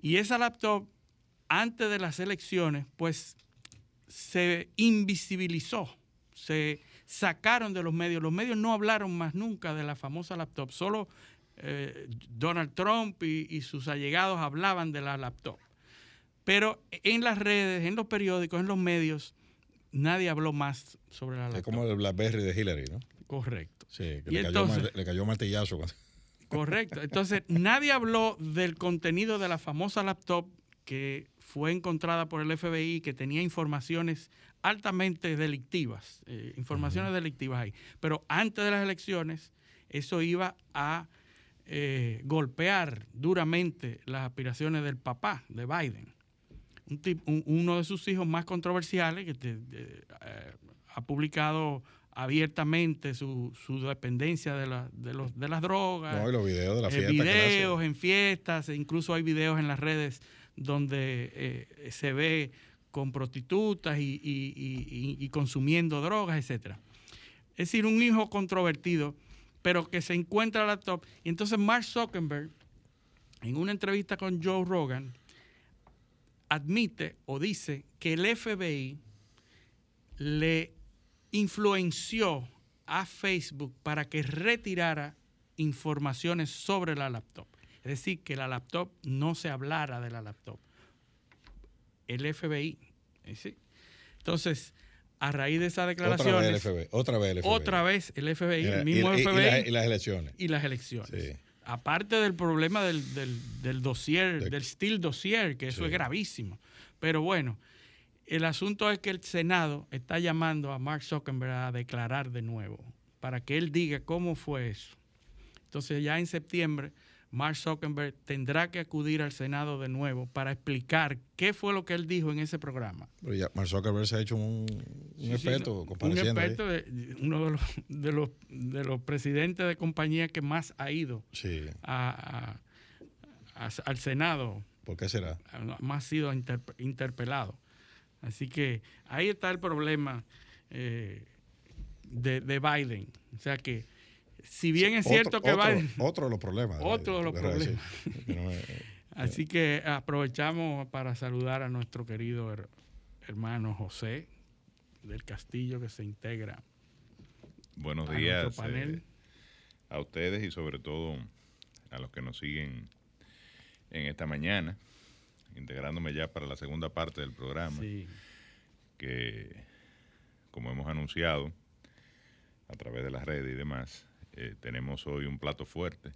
Y esa laptop, antes de las elecciones, pues se invisibilizó, se sacaron de los medios. Los medios no hablaron más nunca de la famosa laptop, solo eh, Donald Trump y, y sus allegados hablaban de la laptop. Pero en las redes, en los periódicos, en los medios, nadie habló más sobre la Es laptop. como el BlackBerry de Hillary, ¿no? Correcto. Sí, que le, entonces- le cayó martillazo. Correcto. Entonces, nadie habló del contenido de la famosa laptop que fue encontrada por el FBI, que tenía informaciones altamente delictivas, eh, informaciones delictivas ahí. Pero antes de las elecciones, eso iba a eh, golpear duramente las aspiraciones del papá de Biden. Un tip- un- uno de sus hijos más controversiales, que te- de- eh, ha publicado abiertamente su, su dependencia de, la- de, los, de las drogas, No, y los videos de la eh, fiesta. que le hace. videos en fiestas, e incluso hay videos en las redes donde eh, se ve con prostitutas y, y- y- y consumiendo drogas, etcétera. Es decir, un hijo controvertido, pero que se encuentra la laptop. Y entonces Mark Zuckerberg, en una entrevista con Joe Rogan, admite o dice que el FBI le influenció a Facebook para que retirara informaciones sobre la laptop. Es decir, que la laptop no se hablara de la laptop. El FBI. ¿eh? ¿sí? Entonces, a raíz de esas declaraciones. Otra vez el FBI. otra vez el FBI, el mismo y- FBI la- y las elecciones. y las elecciones. Sí. Aparte del problema del, del, del dossier, De- del steel dossier, que eso Sí. es gravísimo. Pero bueno, el asunto es que el Senado está llamando a Mark Zuckerberg a declarar de nuevo, para que él diga cómo fue eso. Entonces ya en septiembre, Mark Zuckerberg tendrá que acudir al Senado de nuevo para explicar qué fue lo que él dijo en ese programa. Pero ya Mark Zuckerberg se ha hecho un, un Sí, sí, experto no, un experto, de- uno de los, de, los, de los presidentes de compañía que más ha ido Sí. a- a- a- al Senado, ¿Por qué será? más ha sido interp- interpelado. Así que ahí está el problema eh, de, de Biden. O sea que, si bien es cierto otro, que otro- Biden... *laughs* Otro de los problemas. Otro de los problemas. *laughs* Así que aprovechamos para saludar a nuestro querido her- hermano José del Castillo que se integra Buenos a días nuestro panel. eh, a ustedes y sobre todo a los que nos siguen en esta mañana, integrándome ya para la segunda parte del programa, Sí. que como hemos anunciado a través de las redes y demás, eh, tenemos hoy un plato fuerte.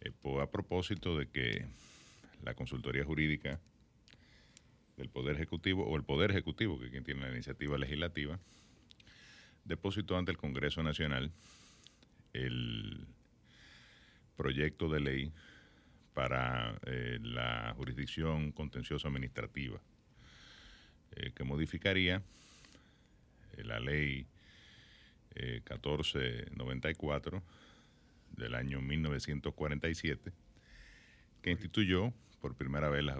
Eh, a propósito de que la consultoría jurídica del Poder Ejecutivo, o el Poder Ejecutivo, que es quien tiene la iniciativa legislativa, depositó ante el Congreso Nacional el proyecto de ley para eh, la jurisdicción contencioso administrativa, que modificaría la ley eh, 1494 del año 1947, que instituyó por primera vez la,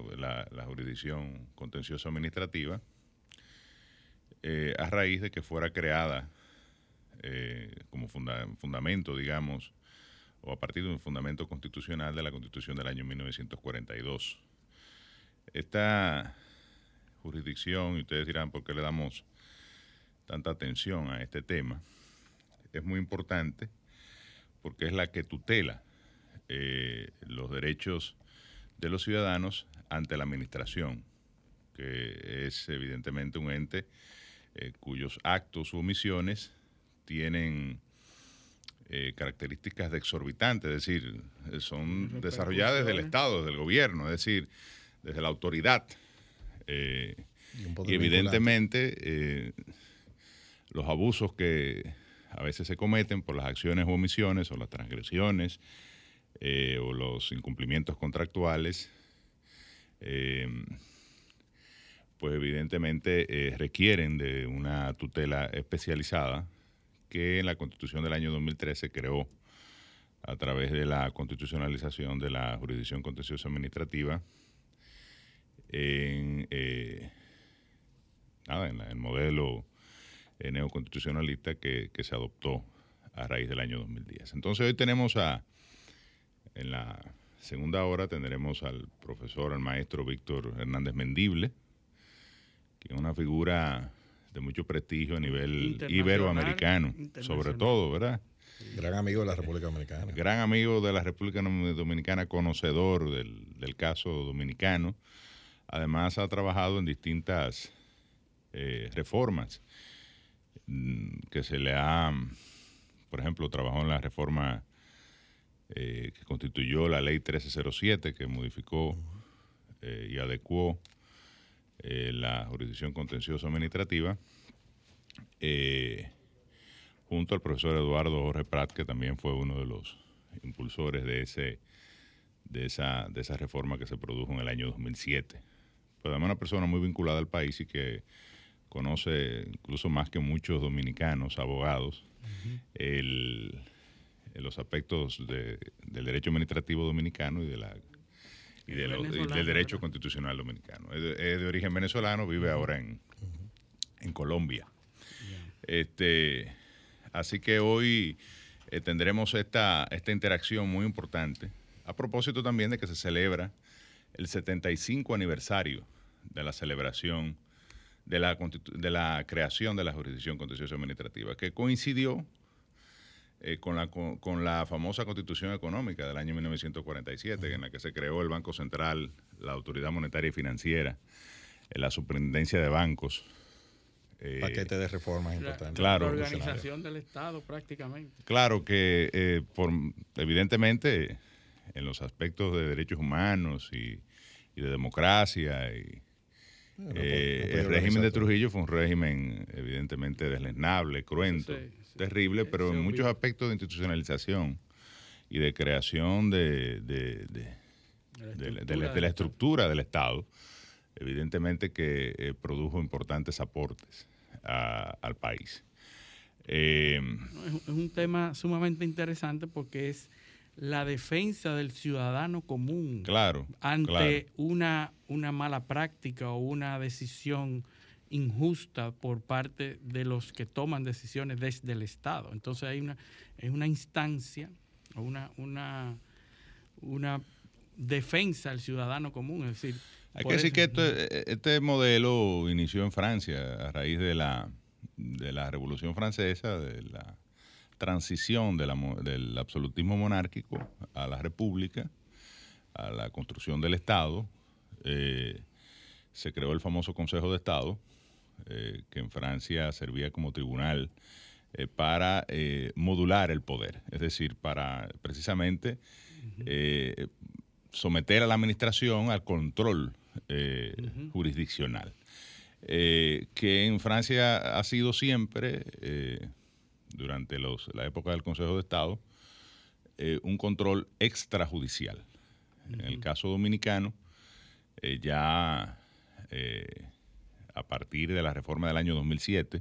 la- jurisdicción contencioso administrativa, eh, a raíz de que fuera creada eh, como funda- fundamento, digamos, o a partir de un fundamento constitucional de la Constitución del año 1942. Esta jurisdicción, y ustedes dirán por qué le damos tanta atención a este tema, es muy importante porque es la que tutela eh, los derechos de los ciudadanos ante la administración, que es evidentemente un ente eh, cuyos actos u omisiones tienen eh, características de exorbitantes, es decir, son desarrolladas desde el Estado, desde el gobierno, es decir, desde la autoridad. Eh, Y evidentemente eh, los abusos que a veces se cometen por las acciones o omisiones o las transgresiones eh, o los incumplimientos contractuales, eh, pues evidentemente eh, requieren de una tutela especializada que en la Constitución del año 2013 creó a través de la constitucionalización de la jurisdicción contenciosa administrativa en, el modelo neoconstitucionalista que, que se adoptó a raíz del año 2010. Entonces hoy tenemos a, en la segunda hora tendremos al profesor, al maestro Víctor Hernández Mendible, que es una figura de mucho prestigio a nivel iberoamericano, sobre todo, ¿verdad? Gran amigo de la República Dominicana. gran amigo de la República Dominicana, conocedor del, del caso dominicano. Además ha trabajado en distintas eh, reformas que se le ha, por ejemplo, trabajó en la reforma eh, que constituyó la ley 1307, que modificó eh, y adecuó eh, la jurisdicción contenciosa administrativa. Junto al profesor Eduardo Jorge Prat, que también fue uno de los impulsores de, ese, de, esa, de esa reforma que se produjo en el año 2007. Pues además una persona muy vinculada al país y que conoce incluso más que muchos dominicanos, abogados, el- los aspectos de- del derecho administrativo dominicano y de la y, del derecho constitucional dominicano. Es de, origen venezolano, vive ahora en, en Colombia. Este, así que hoy eh, tendremos esta, esta interacción muy importante, a propósito también de que se celebra el 75 aniversario de la celebración de la, de la creación de la jurisdicción contenciosa administrativa, que coincidió eh, con, la, con, la famosa constitución económica del año 1947, en la que se creó el Banco Central, la Autoridad Monetaria y Financiera, eh, la Superintendencia de Bancos. Eh, Paquete de reformas importantes. Claro, la organización del Estado prácticamente. Claro que, por, evidentemente, en los aspectos de derechos humanos y, y de democracia y eh, el régimen de Trujillo fue un régimen evidentemente deslesnable, cruento, terrible, pero en muchos aspectos de institucionalización y de creación de, la, estructura del Estado, evidentemente que eh, produjo importantes aportes al país. Eh, es un tema sumamente interesante porque es la defensa del ciudadano común claro, ante Una, una mala práctica o una decisión injusta por parte de los que toman decisiones desde el Estado. Entonces hay una, es una instancia o una, una, una defensa al ciudadano común. Es decir, hay que decir que este, este modelo inició en Francia a raíz de la, de la Revolución Francesa, de la transición del absolutismo monárquico a la república, a la construcción del Estado, eh, se creó el famoso Consejo de Estado, eh, que en Francia servía como tribunal eh, para modular el poder, es decir, para precisamente someter a la administración al control jurisdiccional. que en Francia ha sido siempre durante los, la época del Consejo de Estado eh, un control extrajudicial. En el caso dominicano, eh, ya eh, a partir de la reforma del año 2007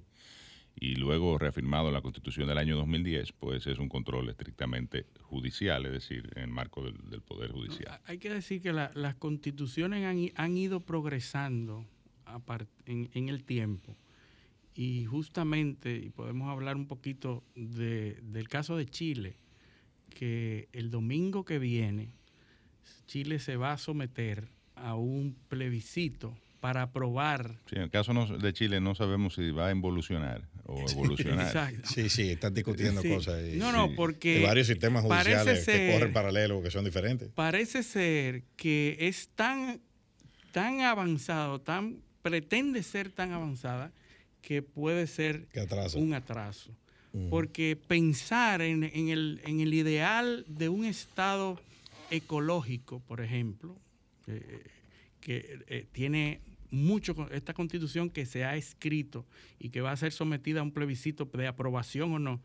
y luego reafirmado en la Constitución del año 2010, pues es un control estrictamente judicial, es decir, en el marco del, Poder Judicial. hay que decir que las constituciones han, han ido progresando en, en el tiempo y justamente, y podemos hablar un poquito del caso de Chile, que el domingo que viene Chile se va a someter a un plebiscito para aprobar. Sí, en el caso de Chile no sabemos si va a *laughs* evolucionar o evolucionar. Sí, sí, están discutiendo cosas. no, no, porque. varios sistemas judiciales que corren paralelo, que son diferentes. Parece ser que es tan, tan avanzado, tan pretende ser tan avanzada que puede ser un atraso. Porque pensar en, el, en, el, ideal de un Estado ecológico, por ejemplo, eh, que eh, tiene mucho, esta constitución que se ha escrito y que va a ser sometida a un plebiscito de aprobación o no,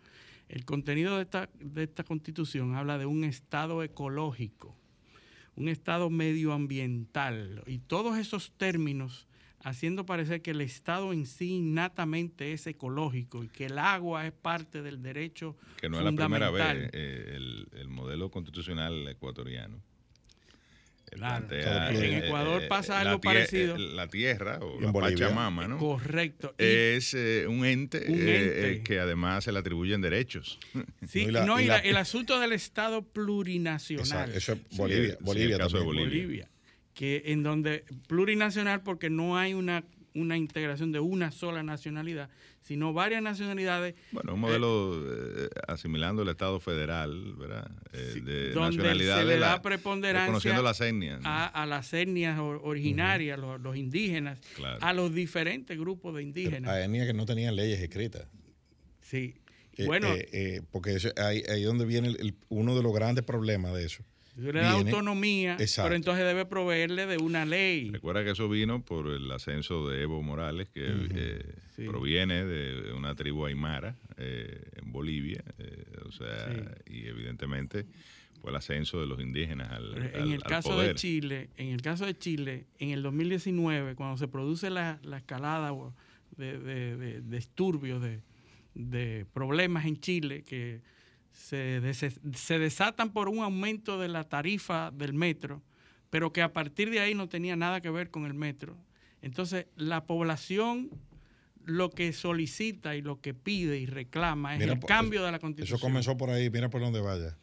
el contenido de esta, de esta constitución habla de un Estado ecológico, un Estado medioambiental y todos esos términos haciendo parecer que el Estado en sí innatamente es ecológico y que el agua es parte del derecho Que no es la primera vez eh, el, modelo constitucional ecuatoriano. Claro. en eh, Ecuador eh, pasa algo parecido. La tierra o la Pachamama, ¿no? Correcto. es un ente, que además se le atribuyen derechos. *laughs* Sí, no, y, el asunto del Estado plurinacional. eso es Bolivia. Bolivia, caso de Bolivia que en donde plurinacional porque no hay una, una integración de una sola nacionalidad, sino varias nacionalidades. Bueno, un modelo eh, asimilando el Estado federal, ¿verdad? Eh, de donde se le da preponderancia las etnias, a, las etnias originarias, los, indígenas, a los diferentes grupos de indígenas. A etnias que no tenían leyes escritas. Sí. Eh, bueno, porque ahí, ahí donde viene uno de los grandes problemas de eso le da autonomía, pero entonces debe proveerle de una ley. Recuerda que eso vino por el ascenso de Evo Morales, que eh, proviene de una tribu aymara eh, en Bolivia, eh, o sea, y evidentemente fue el ascenso de los indígenas al, en el caso de Chile en el caso de Chile en el 2019 cuando se produce la, escalada de, de, de, disturbios de, de problemas en Chile que se, se, desatan por un aumento de la tarifa del metro pero que a partir de ahí no tenía nada que ver con el metro. Entonces, la población lo que solicita y lo que pide y reclama es Mira, el cambio de la constitución. Eso comenzó por ahí, mira por donde vaya.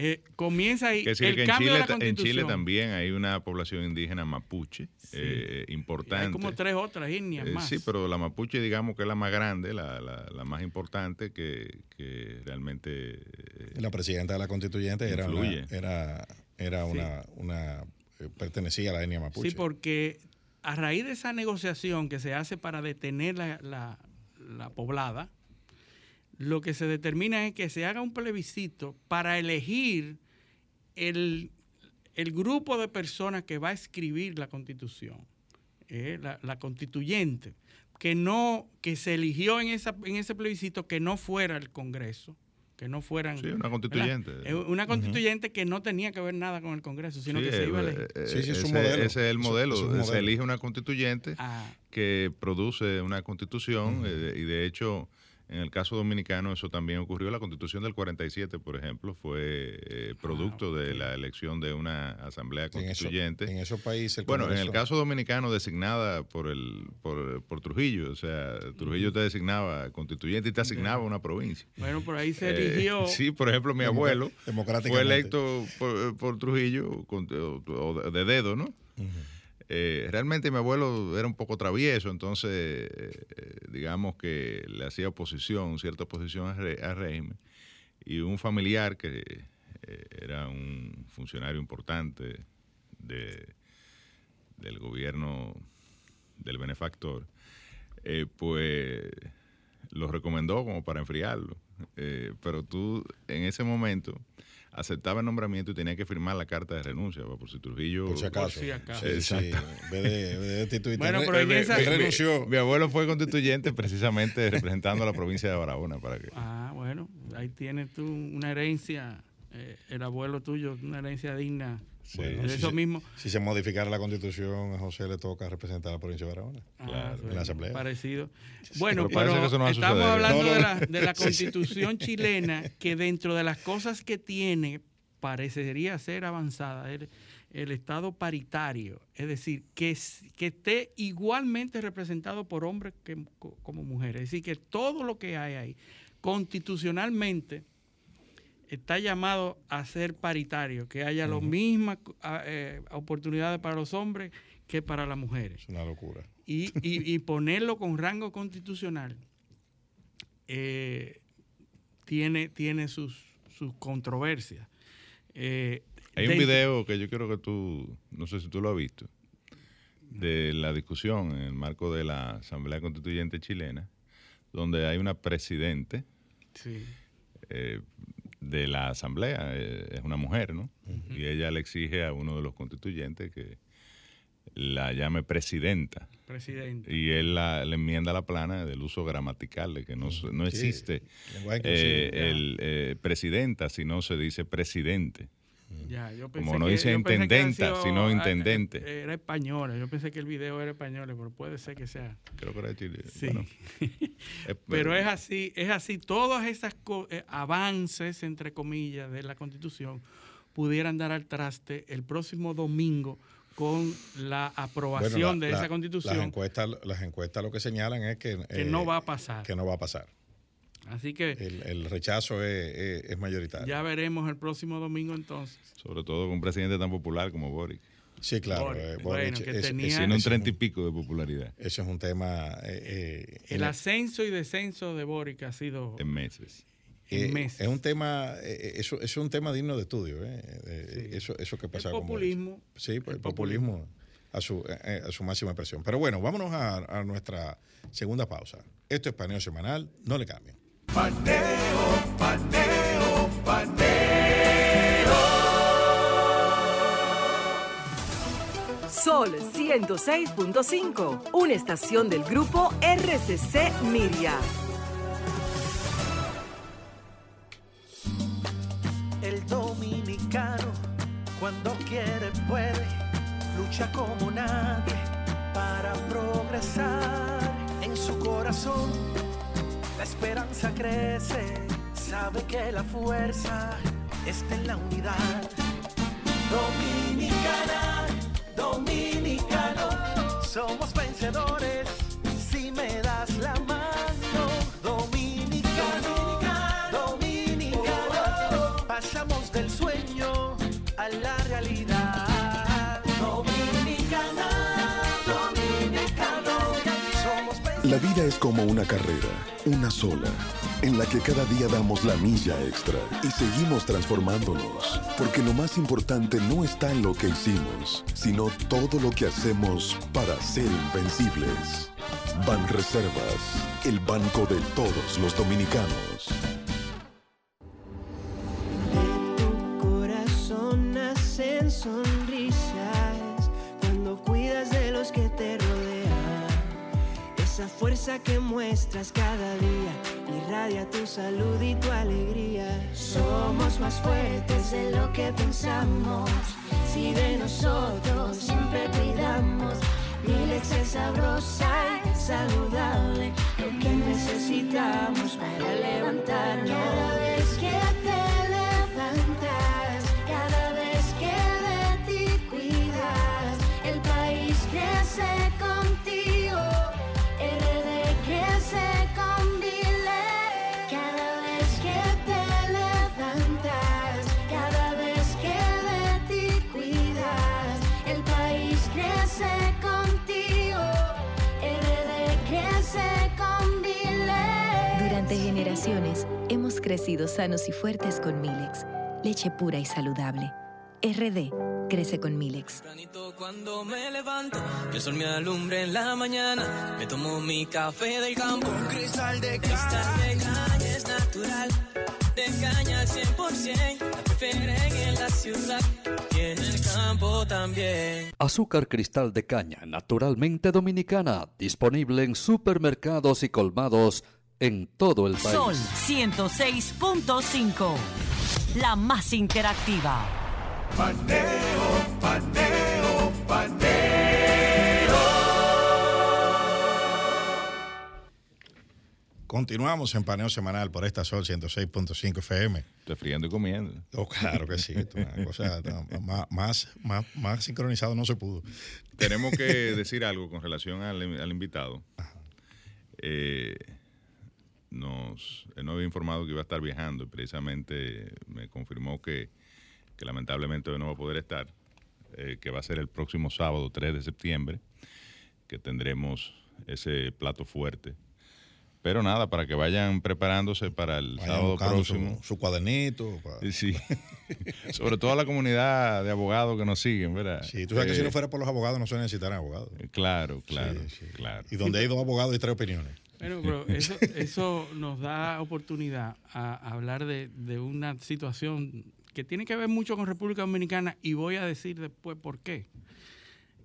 Eh, comienza ahí Que decir el que en cambio Chile, de la ta- en. Chile también hay una población indígena mapuche eh, importante. Hay como tres otras etnias Eh, más. sí, pero la mapuche, digamos que es la más grande, la, la- la más importante que, que realmente. eh, La presidenta de la constituyente era una, era, era Sí. una, una pertenecía a la etnia mapuche. Sí, porque a raíz de esa negociación que se hace para detener la, la- la poblada, lo que se determina es que se haga un plebiscito para elegir el, el grupo de personas que va a escribir la constitución, eh, la, la constituyente, que no, que se eligió en, esa, en ese plebiscito que no fuera el Congreso, que no fueran... Sí, una constituyente. Eh, Una constituyente que no tenía que ver nada con el Congreso, sino Sí, que se iba a elegir. eh, Sí, sí, es ese- modelo. Ese es el modelo. es Se elige una constituyente Ah, que produce una constitución eh, y de hecho en el caso dominicano eso también ocurrió. La constitución del 47, por ejemplo, fue eh, producto de la elección de una asamblea en, eso- constituyente. en esos países. el Bueno, en el caso dominicano designada por el por, por Trujillo, o sea, Trujillo te designaba constituyente y te asignaba una provincia. bueno, por ahí se Eh, eligió... *laughs* sí, por ejemplo, mi abuelo fue electo por, por Trujillo con- o- o de dedo, ¿no? Eh, realmente mi abuelo era un poco travieso, entonces eh, eh, digamos que le hacía oposición, cierta oposición al, re- al régimen. Y un familiar que era un funcionario importante de, del gobierno del benefactor, pues lo recomendó como para enfriarlo. Pero tú en ese momento aceptaba el nombramiento y tenía que firmar la carta de renuncia, pa, por si Trujillo... Por si acaso. Bueno, pero en esa- renunció. Mi abuelo fue constituyente precisamente representando a la provincia de Barahona para que... Ah, bueno, ahí tienes tú una herencia, eh, el abuelo tuyo, una herencia digna. Bueno, si eso se- mismo. Si se modificara la constitución, a José le toca representar a la provincia de Barahona. Ah, en la asamblea. Parecido. Bueno, Pero no estamos hablando No, no, de, la, de la *laughs* constitución *laughs* chilena, que dentro de las cosas que tiene, parecería ser avanzada, el, el Estado paritario, es decir, que, que esté igualmente representado por hombres que, co- como mujeres. Es decir, que todo lo que hay ahí, constitucionalmente, está llamado a ser paritario, que haya las mismas ah, eh, oportunidades para los hombres que para las mujeres Es una locura. y, y- y ponerlo con rango constitucional eh, tiene, tiene sus, sus controversias. Eh, Hay un video que yo quiero que tú, no sé si tú lo has visto, de la discusión en el marco de la Asamblea Constituyente chilena, donde hay una presidente Sí, eh, de la Asamblea, eh, es una mujer, ¿no? Y ella le exige a uno de los constituyentes que la llame presidenta. presidente. Y él la, le enmienda la plana del uso gramatical, de que no, no existe eh, el eh, presidenta, sino se dice presidente. Ya, yo Como no que- dice intendenta, sino ah, intendente. eh, Era española. Yo pensé que el video era español, pero puede ser que sea. Creo que era Chile. Sí. Bueno, *laughs* eh, Pero es así, es así. Todos esos avances, entre comillas, de la Constitución pudieran dar al traste el próximo domingo con la aprobación Bueno, la- de la- esa Constitución, Las encuestas, las encuestas lo que señalan es que, que eh, no va a pasar. que no va a pasar. Así que El, el rechazo es, es- es mayoritario. ya veremos el próximo domingo entonces. sobre todo con un presidente tan popular como Boric. Sí, claro. Boric, eh, bueno, que tenía- Tiene un es treinta y pico de popularidad Eso es un tema. eh, eh, El en- ascenso y descenso de Boric ha sido en meses. en eh, meses. Es un tema, eh, eso, es un tema digno de estudio. eh, eh, Eso, eso que el pasa con Boric. populismo. Sí, pues, el el populismo a su, a su máxima expresión. Pero bueno, vámonos a, a nuestra segunda pausa. Esto es Paneo Semanal, no le cambien. Paneo, paneo, paneo. Sol 106.5, una estación del grupo RCC Miria. El dominicano, cuando quiere, puede, lucha como nadie para progresar. En su corazón, la esperanza crece, sabe que la fuerza está en la unidad. Dominicana, dominicano, somos vencedores si me das la mano. Es como una carrera, una sola, en la que cada día damos la milla extra y seguimos transformándonos, porque lo más importante no está en lo que hicimos, sino todo lo que hacemos para ser invencibles. Ban Reservas, el banco de todos los dominicanos. tu corazón nacen Esa fuerza que muestras cada día irradia tu salud y tu alegría. Somos más fuertes de lo que pensamos. Si de nosotros siempre cuidamos. Milex es sabrosa y saludable. Lo que necesitamos para levantarnos. Cada vez que crecido sanos y fuertes con Milex, leche pura y saludable. RD crece con Milex. Cuando me levanto, que el sol me alumbre en la mañana, me tomo mi café del campo. Un cristal de cristal de caña es natural, de caña al 100%, la prefieren en la ciudad y en el campo también. Azúcar cristal de caña, naturalmente dominicana, disponible en supermercados y colmados en todo el país. Sol 106.5. La más interactiva. Paneo, paneo, paneo. Continuamos en paneo semanal por esta Sol 106.5 FM. Estoy friendo y comiendo. Oh, claro que sí. una cosa, más, más, más, más sincronizado no se pudo. Tenemos que decir algo con relación al, al invitado. Eh, nos, él nos había informado que iba a estar viajando y precisamente me confirmó que, que lamentablemente hoy no va a poder estar, eh, que va a ser el próximo sábado 3 de septiembre, que tendremos ese plato fuerte. Pero nada, para que vayan preparándose para el Vayan sábado buscando su- próximo. Su, cuadernito. Sí, *laughs* sobre todo la comunidad de abogados que nos siguen, ¿verdad? Sí, tú sabes que si Eh, no fuera por los abogados no se necesitaran abogados. Claro, claro, Sí, sí. claro. Y donde hay dos abogados hay tres opiniones. Bueno, pero eso, nos da oportunidad a hablar de, una situación que tiene que ver mucho con República Dominicana y voy a decir después por qué.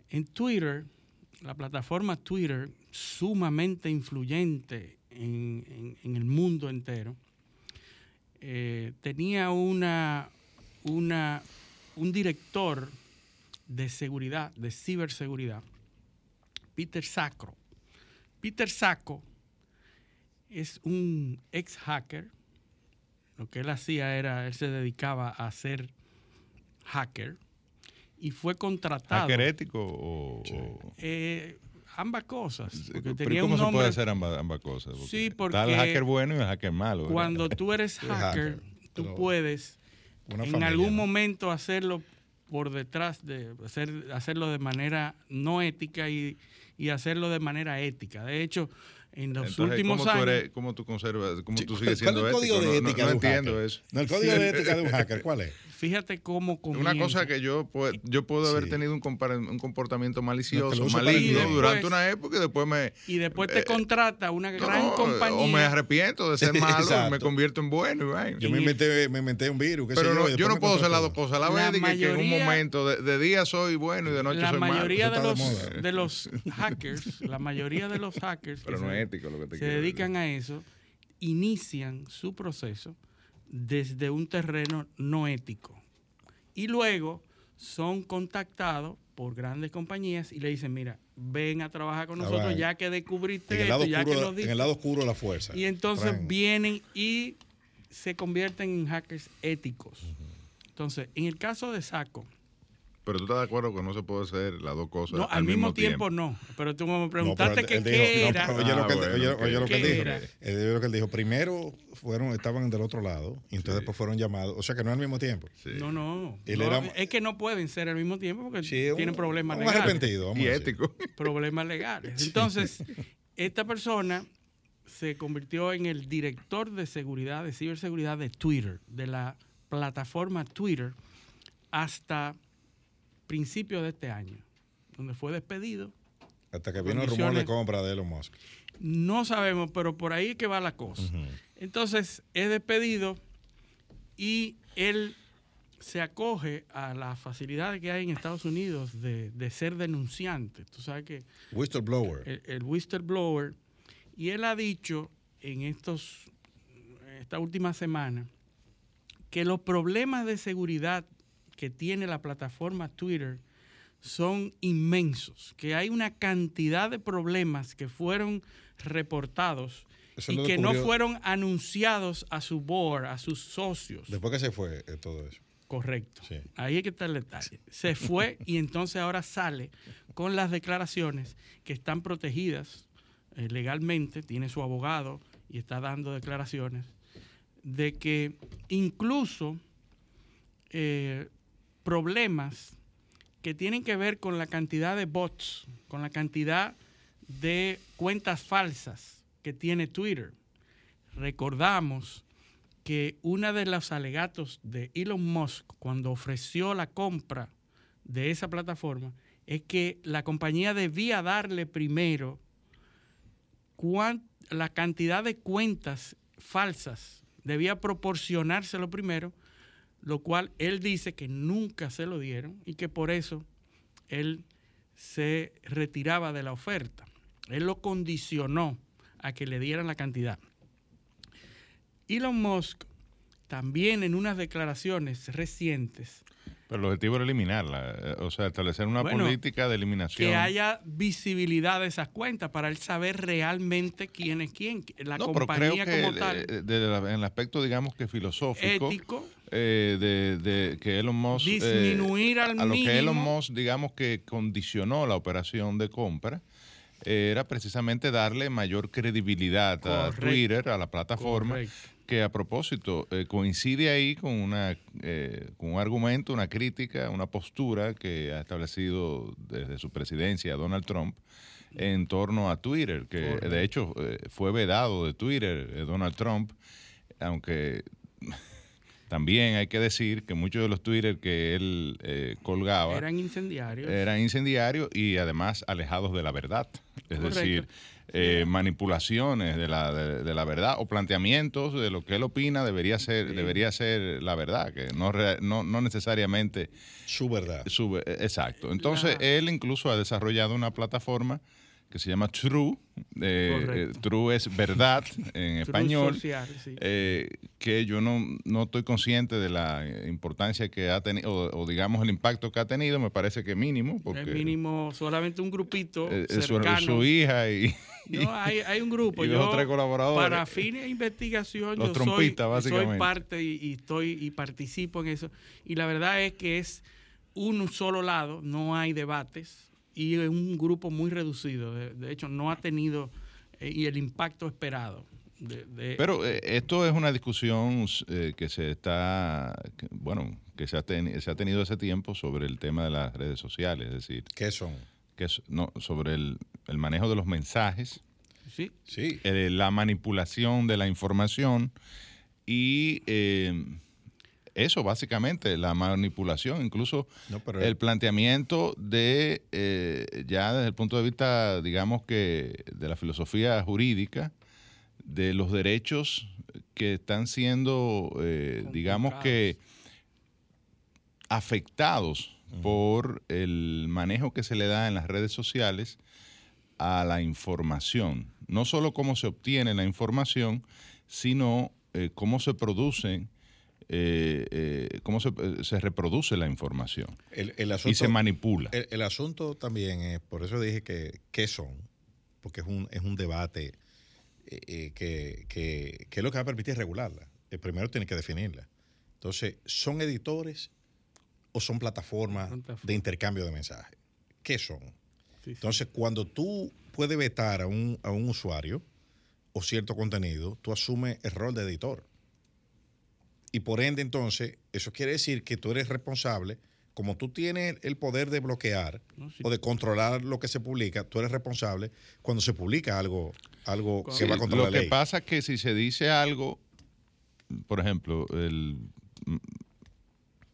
En Twitter, la plataforma Twitter, sumamente influyente en, el mundo entero, eh, tenía una, un director de seguridad, de ciberseguridad, Peter Sacro. Peter Sacco es un ex hacker. Lo que él hacía era, él se dedicaba a ser hacker y fue contratado. ¿Hacker ético o...? o- Eh, ambas cosas. Porque Pero tenía ¿Cómo un se puede hacer ambas, ambas cosas? Sí, Está porque el hacker bueno y el hacker malo. ¿verdad? Cuando tú eres *laughs* hacker, hacker, tú pero puedes en familia, algún ¿no? momento hacerlo por detrás de hacer, hacerlo de manera no ética y, y hacerlo de manera ética. De hecho, en los Entonces, últimos ¿cómo años Tú eres, ¿Cómo tú conservas, cómo tú ¿cuál- sigues siendo cuál es el código ético? de no- ética no, de un entiendo hacker? eso. No, el código de ética de un hacker, ¿cuál es? Fíjate cómo Una cosa comienza. que yo, pu- yo puedo haber Sí. tenido un, un comportamiento malicioso, el maligno durante después- una época y después me... y después te eh, contrata una no, gran no, compañía. O me arrepiento de *laughs* ser malo y me convierto en bueno. y vaina. Yo me inventé, me inventé un virus, qué sé Pero yo, no, yo no puedo hacer las dos cosas la La vez. y que, en un mayoría- momento de, de día soy bueno y de noche la soy malo. mayoría de los, de los hackers, la mayoría de los hackers que Pero no se, es ético lo que te se dedican a eso, inician su proceso desde un terreno no ético. Y luego son contactados por grandes compañías y le dicen, mira, ven a trabajar con nosotros ya que descubriste esto, ya que nos en el diste". lado oscuro de la fuerza. Y entonces vienen y se convierten en hackers éticos. Entonces, en el caso de Saco, Pero tú estás de acuerdo que no se puede hacer las dos cosas No, al, mismo, tiempo, no. Pero tú me preguntaste que qué era. pero oye lo que él- Ah, oye- lo que él ¿qué dijo. lo que dijo. Primero fueron, estaban del otro lado, y entonces después fueron llamados. O sea que no al mismo tiempo. No, no. Él No, era- es que no pueden ser al mismo tiempo porque un- tienen problemas un legales. arrepentido, vamos Y ético. *laughs* Problemas legales. Entonces, esta persona se convirtió en el director de seguridad, de ciberseguridad de Twitter, de la plataforma Twitter, hasta principios de este año, donde fue despedido. Hasta que vino el rumor de compra de Elon Musk. No sabemos, pero por ahí es que va la cosa. Entonces, es despedido y él se acoge a las facilidades que hay en Estados Unidos de, de ser denunciante. Tú sabes que Whistleblower. el, el whistleblower, y él ha dicho en estos esta última semana que los problemas de seguridad que tiene la plataforma Twitter son inmensos, que hay una cantidad de problemas que fueron reportados Eso y que no fueron anunciados a su board, a sus socios. Después que se fue eh, todo eso. Correcto. Sí. Ahí es que está el detalle. Se fue *laughs* y entonces ahora sale con las declaraciones que están protegidas eh, legalmente, tiene su abogado y está dando declaraciones de que incluso eh, problemas que tienen que ver con la cantidad de bots, con la cantidad de cuentas falsas que tiene Twitter. Recordamos que uno de los alegatos de Elon Musk cuando ofreció la compra de esa plataforma es que la compañía debía darle primero la cantidad de cuentas falsas, debía proporcionárselo primero, lo cual él dice que nunca se lo dieron y que por eso él se retiraba de la oferta. Él lo condicionó a que le dieran la cantidad. Elon Musk también en unas declaraciones recientes Pero el objetivo era eliminarla, eh, o sea, establecer una Bueno, política de eliminación. que haya visibilidad de esas cuentas para él saber realmente quién es quién, la no, pero creo compañía que como tal. eh, de en el aspecto, digamos que filosófico, Ético. eh, de, de que Elon Musk, eh, Disminuir al a lo que Elon. Musk, digamos que condicionó la operación de compra, eh, era precisamente darle mayor credibilidad a. Twitter, a la plataforma, Correcto. Que a propósito eh, coincide ahí con una eh, con un argumento, una crítica, una postura que ha establecido desde su presidencia Donald Trump en torno a Twitter, que Correcto. de hecho eh, fue vedado de Twitter eh, Donald Trump, aunque también hay que decir que muchos de los Twitter que él eh, colgaba Eran incendiarios. eran incendiarios y además alejados de la verdad. Es Correcto. decir, eh, manipulaciones de la, de, de la verdad o planteamientos de lo que él opina debería ser, debería ser la verdad, que no, re- no, no necesariamente su verdad. Su, ve- exacto. Entonces, él incluso ha desarrollado una plataforma que se llama True. eh, eh, True es verdad en *laughs* español. social, sí. eh, que yo no, no estoy consciente de la importancia que ha tenido, o, o digamos el impacto que ha tenido, me parece que mínimo, porque el mínimo, solamente un grupito eh, su, hija y, *laughs* No, hay, hay un grupo. y yo, tres colaboradores. Para fines de investigación, Los yo trompistas, soy, soy básicamente. parte y, y estoy y participo en eso. Y la verdad es que es un solo lado, no hay debates y es un grupo muy reducido. De, de hecho, no ha tenido eh, y el impacto esperado. de- de- Pero eh, esto es una discusión eh, que se está, que, bueno, que se ha, teni- se ha tenido hace tiempo sobre el tema de las redes sociales, es decir, ¿Qué son? que es, no, sobre el, el manejo de los mensajes, Sí. Sí. eh, la manipulación de la información y eh, eso básicamente, la manipulación, incluso No, pero el planteamiento de, eh, ya desde el punto de vista, digamos que de la filosofía jurídica, de los derechos que están siendo, eh, digamos que, afectados por el manejo que se le da en las redes sociales a la información. No solo cómo se obtiene la información, sino eh, cómo se producen, eh, eh, cómo se, eh, se reproduce la información El, el y se manipula. El, el asunto también es, por eso dije que qué son, porque es un, es un debate eh, eh, que, que, que es lo que va a permitir regularla. El primero tiene que definirla. Entonces, ¿son editores o son plataformas de intercambio de mensajes? ¿Qué son? Entonces, cuando tú puedes vetar a un, a un usuario o cierto contenido, tú asumes el rol de editor. Y por ende, entonces, eso quiere decir que tú eres responsable, como tú tienes el poder de bloquear o de controlar lo que se publica, tú eres responsable cuando se publica algo, algo que va contra Lo la que ley. pasa es que si se dice algo, por ejemplo, el,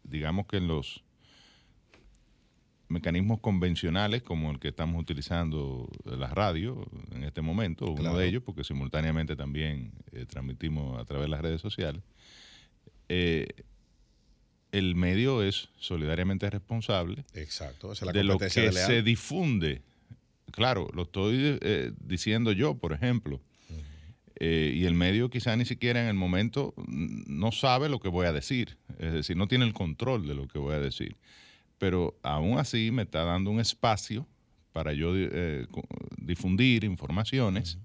digamos que en los mecanismos convencionales como el que estamos utilizando la radio en este momento, uno de ellos, porque simultáneamente también eh, transmitimos a través de las redes sociales, eh, el medio es solidariamente responsable Exacto, esa es la de lo que se difunde. Claro, lo estoy eh, diciendo yo, por ejemplo. Eh, y el medio quizá ni siquiera en el momento no sabe lo que voy a decir. Es decir, no tiene el control de lo que voy a decir. Pero aún así me está dando un espacio para yo eh, difundir informaciones.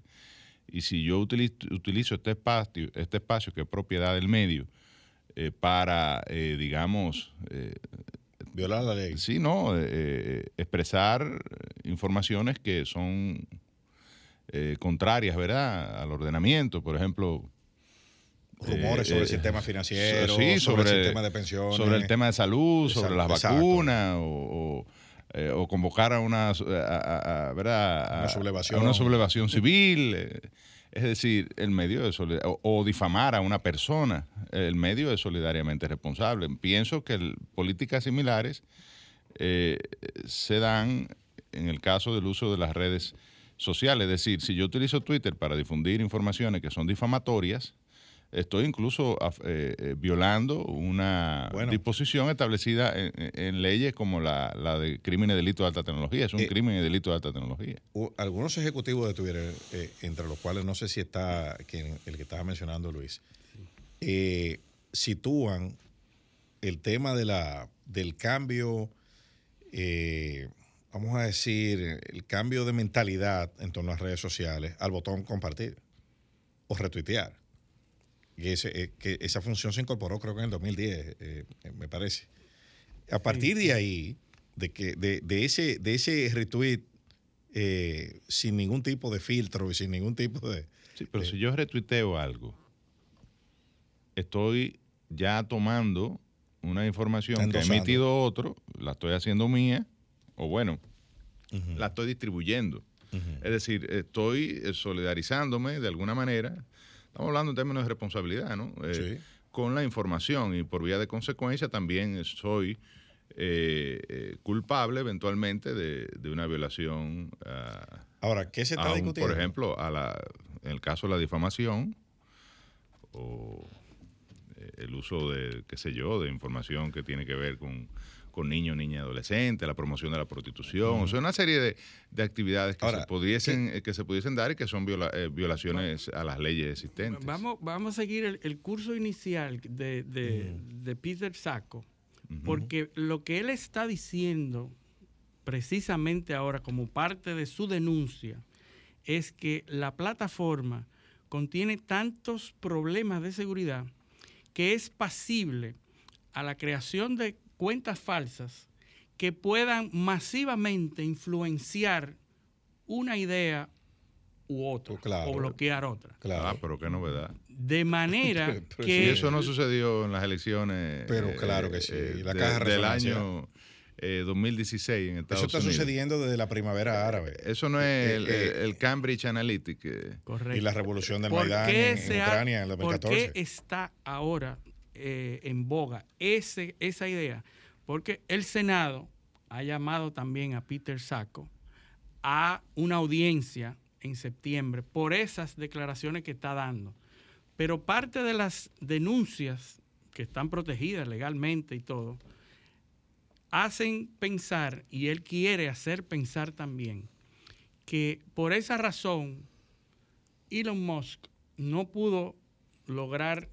Y si yo utilizo, utilizo este espacio, este espacio que es propiedad del medio, eh, para, eh, digamos, eh, violar la ley. Sí, no, eh, eh, expresar informaciones que son contrarias, ¿verdad?, al ordenamiento, por ejemplo. Rumores sobre el sistema financiero, sí, sobre el sistema de pensiones. sobre el tema de salud, sobre las exacto. vacunas o, o, eh, o convocar a una, a- a- a- ¿verdad? Una sublevación. a una sublevación civil. Es decir, el medio de o, difamar a una persona, el medio es solidariamente responsable. Pienso que políticas similares eh, se dan en el caso del uso de las redes sociales. Es decir, si yo utilizo Twitter para difundir informaciones que son difamatorias, estoy incluso eh, eh, violando una Bueno. disposición establecida en, en leyes como la, la de crimen y delito de alta tecnología. Es un Eh, crimen y delito de alta tecnología. Algunos ejecutivos de Twitter, eh, entre los cuales no sé si está quien- el que estaba mencionando Luis, eh, sitúan el tema de la, del cambio, eh, vamos a decir, el cambio de mentalidad en torno a las redes sociales al botón compartir o retuitear. Ese, eh, que esa función se incorporó creo que en el 2010, eh, me parece. A partir de ahí, de, que, de, de ese, de ese retweet eh, sin ningún tipo de filtro y sin ningún tipo de... Sí, pero si yo retuiteo algo, estoy ya tomando una información que ha emitido otro, la estoy haciendo mía, o bueno, la estoy distribuyendo. Es decir, estoy solidarizándome de alguna manera, estamos hablando en términos de responsabilidad, ¿no? Eh, Con la información y por vía de consecuencia también soy eh, eh, culpable eventualmente de, de una violación. ah, Ahora, ¿qué se está un- discutiendo? Por ejemplo, a la, en el caso de la difamación o eh, el uso de, qué sé yo, de información que tiene que ver con, con niños, niñas y adolescentes, la promoción de la prostitución, o sea, una serie de, de actividades que, Ahora, se pudiesen, eh, que se pudiesen dar y que son viola- eh, violaciones a las leyes existentes. Vamos, vamos a seguir el, el curso inicial de, de- de Peter Sacco, porque lo que él está diciendo precisamente ahora como parte de su denuncia es que la plataforma contiene tantos problemas de seguridad que es pasible a la creación de cuentas falsas que puedan masivamente influenciar una idea u otra claro. o bloquear otra. Ah, pero qué novedad. De manera *laughs* Pero que si eso no sucedió en las elecciones Pero eh, claro que sí, eh, la de- caja de del año eh, 2016 en Estados Eso está Unidos. sucediendo desde la primavera árabe. Eso no es Eh, el, eh, el Cambridge Analytica. eh. Y la revolución del ¿Por Maidán en, en Ucrania en el ¿Por 2014. qué está ahora eh, en boga ese, esa idea? Porque el Senado ha llamado también a Peter Sacco a una audiencia en septiembre por esas declaraciones que está dando. Pero parte de las denuncias que están protegidas legalmente y todo, hacen pensar, y él quiere hacer pensar también, que por esa razón Elon Musk no pudo lograr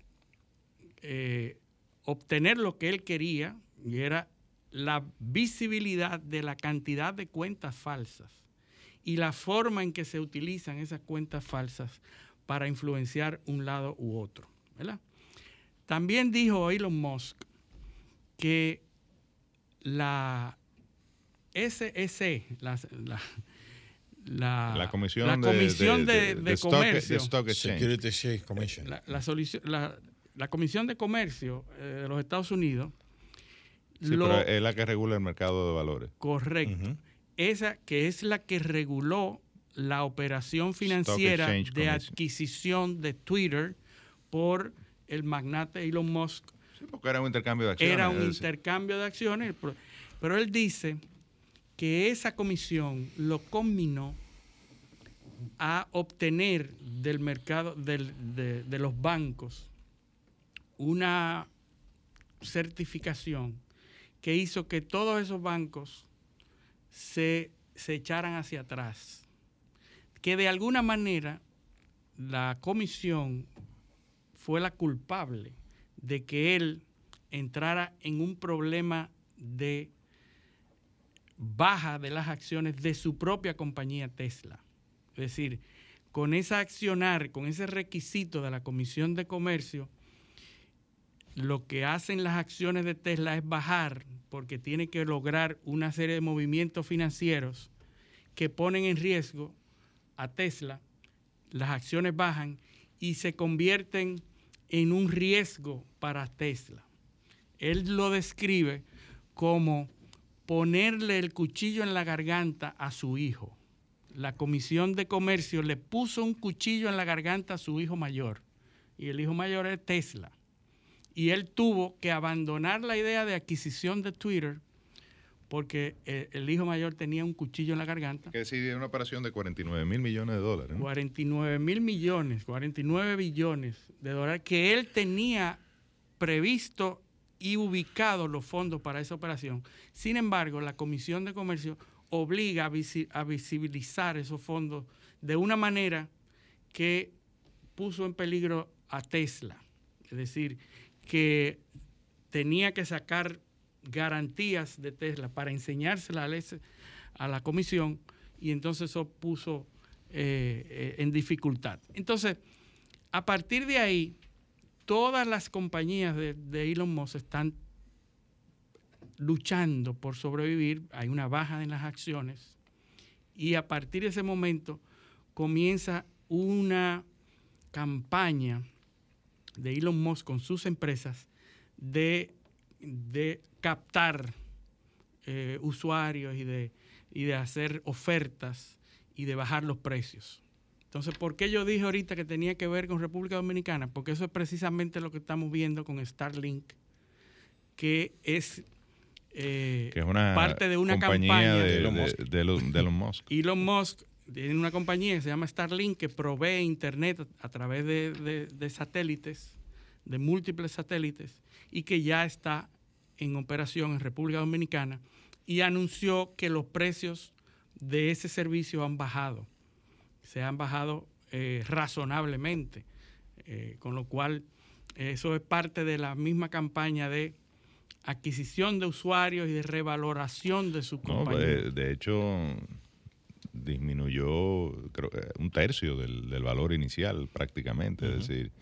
eh, obtener lo que él quería, y era la visibilidad de la cantidad de cuentas falsas y la forma en que se utilizan esas cuentas falsas para influenciar un lado u otro. ¿verdad? También dijo Elon Musk que la SEC, la, la, la, La Comisión la de- Comisión de- de, de- de de Stock- Comercio, de Stock Exchange. Security Exchange Commission. la, la Comisión de Comercio eh, de los Estados Unidos, Sí, lo- pero es la que regula el mercado de valores. correcto, esa que es la que reguló la operación financiera de Commission. adquisición de Twitter por el magnate Elon Musk Porque era un intercambio de acciones. era un intercambio de acciones, pero- pero él dice que esa comisión lo combinó a obtener del mercado del- de, de los bancos una certificación que hizo que todos esos bancos se, se echaran hacia atrás. Que de alguna manera la comisión fue la culpable de que él entrara en un problema de baja de las acciones de su propia compañía Tesla. Es decir, con ese accionar, con ese requisito de la Comisión de Comercio, lo que hacen las acciones de Tesla es bajar porque tiene que lograr una serie de movimientos financieros que ponen en riesgo a Tesla, las acciones bajan y se convierten en un riesgo para Tesla. Él lo describe como ponerle el cuchillo en la garganta a su hijo. La Comisión de Comercio le puso un cuchillo en la garganta a su hijo mayor. Y el hijo mayor es Tesla. Y él tuvo que abandonar la idea de adquisición de Twitter porque eh, el hijo mayor tenía un cuchillo en la garganta. Que es una operación de 49 mil millones de dólares. ¿no? 49 mil millones, 49 billones de dólares que él tenía previsto y ubicado los fondos para esa operación. Sin embargo, la Comisión de Comercio obliga a, visi- a visibilizar esos fondos de una manera que puso en peligro a Tesla. Es decir, que tenía que sacar garantías de Tesla para enseñárselas a la- comisión y entonces eso puso eh, eh, en dificultad. Entonces, a partir de ahí, todas las compañías de Elon Musk están luchando por sobrevivir, hay una baja en las acciones y a partir de ese momento comienza una campaña de Elon Musk con sus empresas de, de captar eh, usuarios y de, y de hacer ofertas y de bajar los precios. Entonces, ¿por qué yo dije ahorita que tenía que ver con República Dominicana? Porque eso es precisamente lo que estamos viendo con Starlink, que es, eh, Que es una parte de una compañía campaña de, Elon Musk. de Elon Musk. Elon Musk *laughs* tiene una compañía que se llama Starlink que provee internet a, través de, de- de satélites, de múltiples satélites, y que ya está en operación en República Dominicana y anunció que los precios de ese servicio han bajado. Se han bajado eh, razonablemente, eh, con lo cual eso es parte de la misma campaña de adquisición de usuarios y de revaloración de su No, compañía. de, de hecho, disminuyó creo, que un tercio del, del valor inicial prácticamente. Es decir,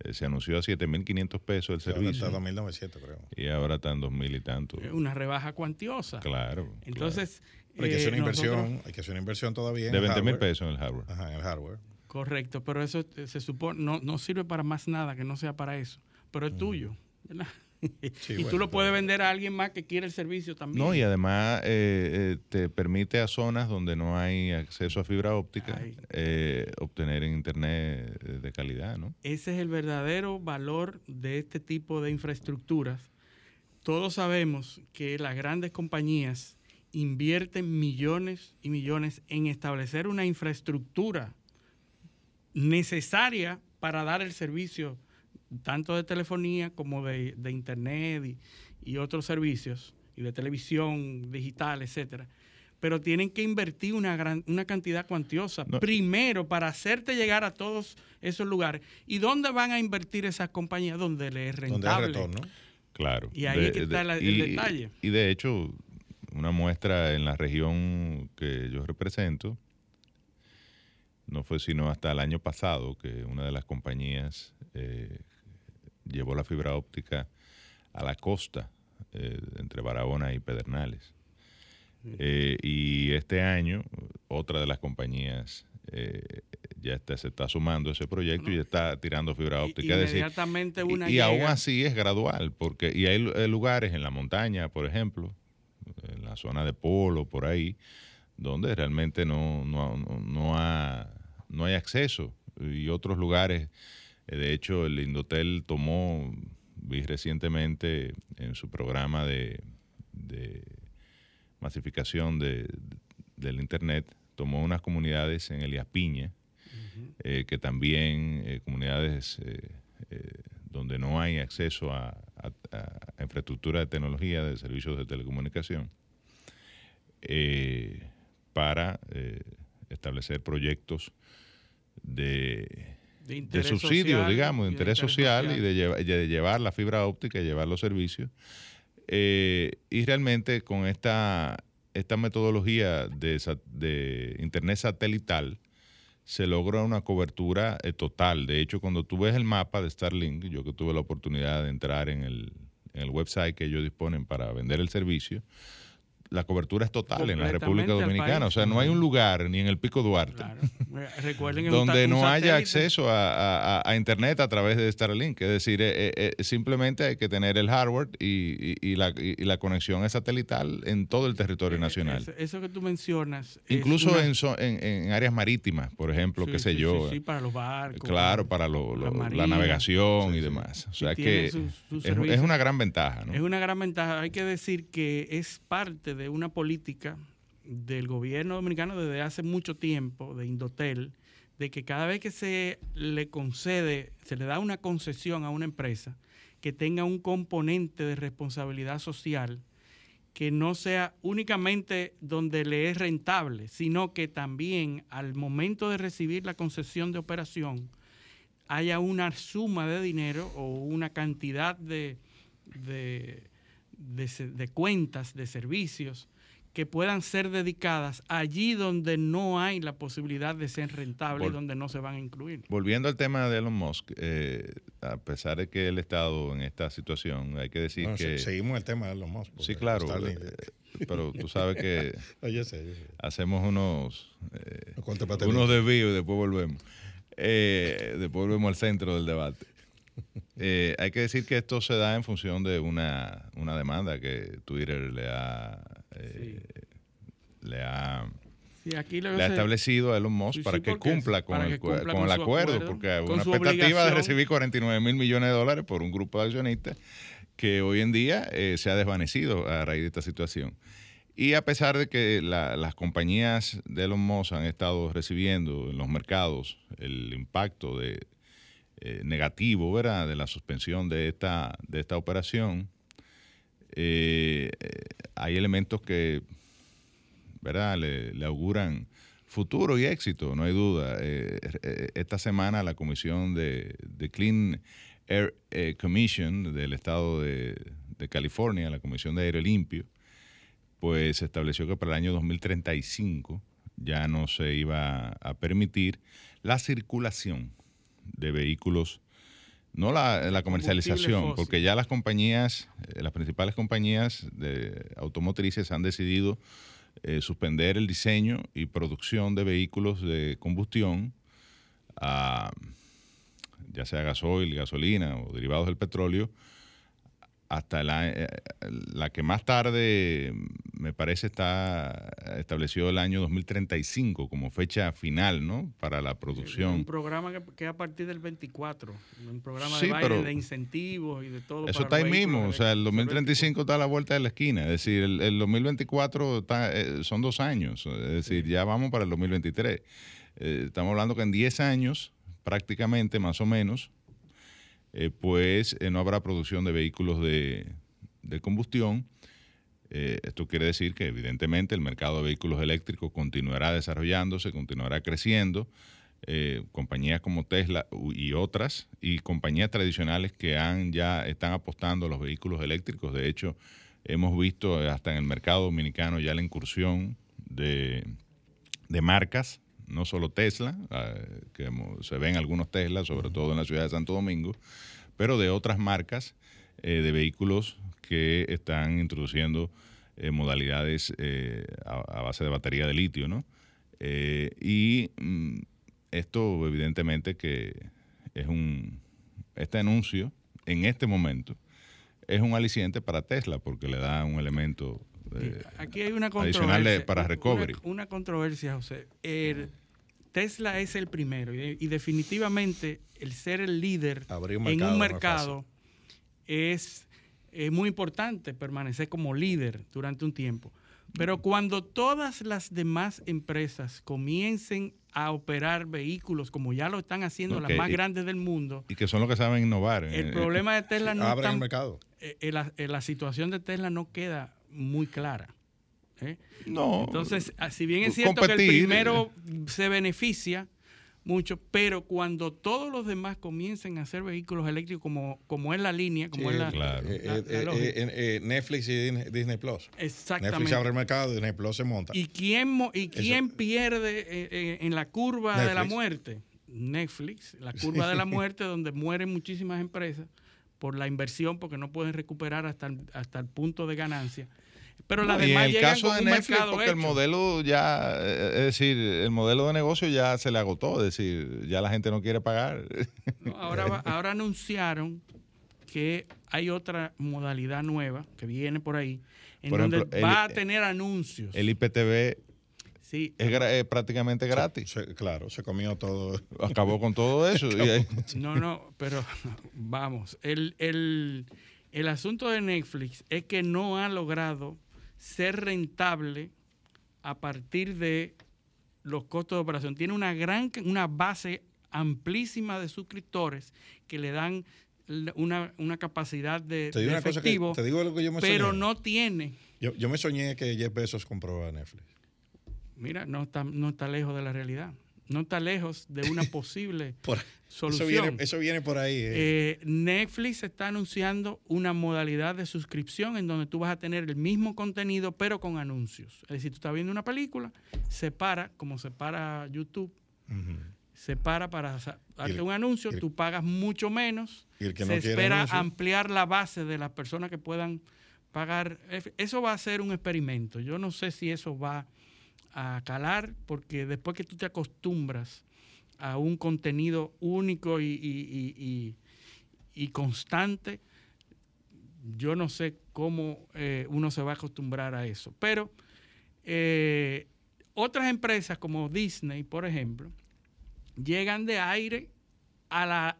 eh, se anunció a 7.500 pesos el Sí, ahora servicio. está a 2.900, creo. Y ahora está en 2.000 y tanto. Es una rebaja cuantiosa. Claro. Entonces, Pero hay que hacer eh, una inversión, nosotros- hay que hacer una inversión todavía en De el 20 mil hardware. pesos en el hardware. Ajá, en el hardware. Correcto, pero eso eh, se supone, no, no sirve para más nada que no sea para eso. Pero es tuyo, ¿verdad? Y bueno, tú lo puedes vender a alguien más que quiere el servicio también. No, y además eh, eh, te permite a zonas donde no hay acceso a fibra óptica eh, obtener internet eh, de calidad, ¿no? Ese es el verdadero valor de este tipo de infraestructuras. Todos sabemos que las grandes compañías invierten millones y millones en establecer una infraestructura necesaria para dar el servicio tanto de telefonía como de, de internet y, y otros servicios, y de televisión digital, etcétera. Pero tienen que invertir una, gran, una cantidad cuantiosa, primero para hacerte llegar a todos esos lugares. ¿Y dónde van a invertir esas compañías? Donde les es rentable. Claro. Y ahí es que está la- el y- detalle. Y de hecho, una muestra en la región que yo represento, no fue sino hasta el año pasado que una de las compañías eh, llevó la fibra óptica a la costa eh, entre Barahona y Pedernales. Eh, y este año, otra de las compañías eh, ya está, se está sumando a ese proyecto y está tirando fibra óptica. Es decir, Inmediatamente una y, y aún así es gradual, porque y hay, lu- hay lugares en la montaña, por ejemplo, en la zona de Polo, por ahí, donde realmente no, no, no, no ha- no hay acceso. Y otros lugares, de hecho, el Indotel tomó, vi recientemente en su programa de, de masificación de, del Internet, tomó unas comunidades en Elías Piña, eh, que también eh, comunidades eh, eh, donde no hay acceso a, a- a infraestructura de tecnología, de servicios de telecomunicación, eh, para eh, establecer proyectos de, De de subsidio, social digamos, de de interés social, social. y de, lleva- de llevar la fibra óptica y llevar los servicios. Eh, y realmente con esta, esta metodología de Internet satelital se logra una cobertura eh, total. De hecho, cuando tú ves el mapa de Starlink, yo que tuve la oportunidad de entrar en el, en el website que ellos disponen para vender el servicio, la cobertura es total en la República Dominicana. O sea, no hay un lugar, ni en el Pico Duarte, Recuerden donde no haya acceso a, a- a- Internet a través de Starlink. Es decir, eh, eh, eh, simplemente hay que tener el hardware y, y- y la, y- la conexión es satelital en todo el territorio nacional. Eso, eso que tú mencionas. Incluso una- en, zo- en, en áreas marítimas, por ejemplo, Sí, qué sé sí, yo. sí, para los barcos. Claro, para lo- lo- la, navegación y demás. O sea que es, una gran ventaja. ¿no? Es una gran ventaja. Hay que decir que es parte de una política del gobierno dominicano desde hace mucho tiempo, de Indotel, de que cada vez que se le concede, se le da una concesión a una empresa, que tenga un componente de responsabilidad social que no sea únicamente donde le es rentable, sino que también al momento de recibir la concesión de operación haya una suma de dinero o una cantidad de, de, de se- de cuentas, de servicios que puedan ser dedicadas allí donde no hay la posibilidad de ser rentable y donde no se van a incluir. Volviendo al tema de Elon Musk, eh, a pesar de que él ha estado en esta situación, hay que decir Bueno, que... se- seguimos el tema de los Musk. Sí, claro. Eh, pero tú sabes que *laughs* No, yo sé, yo sé. hacemos unos, eh, unos desvíos y después volvemos. Eh, después volvemos al centro del debate. *laughs* Eh, hay que decir que esto se da en función de una, una demanda que Twitter le ha, eh, le ha, Sí, aquí lo le ha establecido a Elon Musk Sí, para que cumpla con el, que cu- cumpla con con el su acuerdo, acuerdo, porque hay una expectativa de recibir 49 mil millones de dólares por un grupo de accionistas que hoy en día eh, se ha desvanecido a raíz de esta situación. Y a pesar de que la- las compañías de Elon Musk han estado recibiendo en los mercados el impacto de, eh, negativo ¿verdad? de la suspensión de esta, de esta operación, eh, eh, hay elementos que ¿verdad? Le, auguran futuro y éxito, no hay duda. Esta semana la Comisión de, Clean Air Commission del estado de, de California, la Comisión de Aire Limpio, pues estableció que para el año 2035 ya no se iba a permitir la circulación de vehículos, no la, la comercialización, porque ya las compañías, eh, las principales compañías de automotrices han decidido eh, suspender el diseño y producción de vehículos de combustión, ya sea gasoil, gasolina o derivados del petróleo, hasta la, eh, la que más tarde me parece está establecido el año 2035 como fecha final, ¿no? Para la producción. Un programa que, que a partir del 24, un programa Sí, de baile, de incentivos y de todo. Eso para está ahí mismo, o sea, el eléctricos. 2035 está a la vuelta de la esquina, es decir, el, el 2024 está, eh, son dos años, es decir, ya vamos para el 2023. Eh, estamos hablando que en 10 años, prácticamente, más o menos, eh, pues eh, no habrá producción de vehículos de, combustión. Eh, esto quiere decir que evidentemente el mercado de vehículos eléctricos continuará desarrollándose, continuará creciendo. Compañías como Tesla y otras, y compañías tradicionales que han ya están apostando a los vehículos eléctricos. De hecho, hemos visto hasta en el mercado dominicano ya la incursión de marcas, no solo Tesla, eh, que se ven algunos Tesla, sobre todo en la ciudad de Santo Domingo, pero de otras marcas eh, de vehículos que están introduciendo eh, modalidades eh, a, a base de batería de litio, ¿no? Eh, y mm, esto evidentemente que es un, este anuncio en este momento es un aliciente para Tesla porque le da un elemento eh, Aquí hay una adicional controversia. para una- recovery. Una, controversia, José. El- Tesla es el primero y, y definitivamente el ser el líder un en un es mercado es, muy importante permanecer como líder durante un tiempo. Pero cuando todas las demás empresas comiencen a operar vehículos como ya lo están haciendo las más y- grandes del mundo, y que son los que saben innovar. el eh, problema de *laughs* Tesla no Abren el mercado. eh, eh, la, eh, la situación de Tesla no queda muy clara. ¿Eh? No. Entonces, ah, si bien es Pues cierto que el primero se beneficia mucho, pero cuando todos los demás comiencen a hacer vehículos eléctricos como, como es la línea, como Sí, es la, claro. la- Eh, la eh, eh, eh, Netflix y Disney, Plus. Exactamente. Netflix abre el mercado, Disney Plus se monta. ¿Y quién, mo- y Eso- quién pierde eh, eh, en la curva de la Netflix. muerte? Netflix, la *laughs* curva de la muerte donde mueren muchísimas empresas por la inversión porque no pueden recuperar hasta el, hasta el punto de ganancia. Pero las y en demás el llegan caso de Netflix, porque el modelo ya, eh, es decir, el modelo de negocio ya se le agotó, es decir, ya la gente no quiere pagar. No, ahora, va- ahora anunciaron que hay otra modalidad nueva que viene por ahí, en Por donde ejemplo, el- va a tener anuncios. El IPTV Sí. es, es prácticamente gratis. Se- claro, se comió todo. *laughs* Acabó con todo *laughs* eso. y ahí- No, no, pero *laughs* vamos, el, el- el asunto de Netflix es que no ha logrado ser rentable a partir de los costos de operación. Tiene una gran, una base amplísima de suscriptores que le dan una, una capacidad de, Te digo de una cosa que- efectivo, te digo algo que yo me pero soñé. no tiene. Yo, yo me soñé que Jeff Bezos compró a Netflix. Mira, no está, no está lejos de la realidad. No está lejos de una *laughs* posible Por- solución. Eso viene, eso viene por ahí. eh. Eh, Netflix está anunciando una modalidad de suscripción en donde tú vas a tener el mismo contenido pero con anuncios. Es decir, tú estás viendo una película, se para, como se para YouTube, Ujú. se para para darte un anuncio, el- tú pagas mucho menos, y el que se no espera anuncio. ampliar la base de las personas que puedan pagar. Eso va a ser un experimento. Yo no sé si eso va a calar, porque después que tú te acostumbras a un contenido único y, y- y- y- constante, yo no sé cómo eh, uno se va a acostumbrar a eso. Pero eh, otras empresas como Disney, por ejemplo, llegan de aire a, la,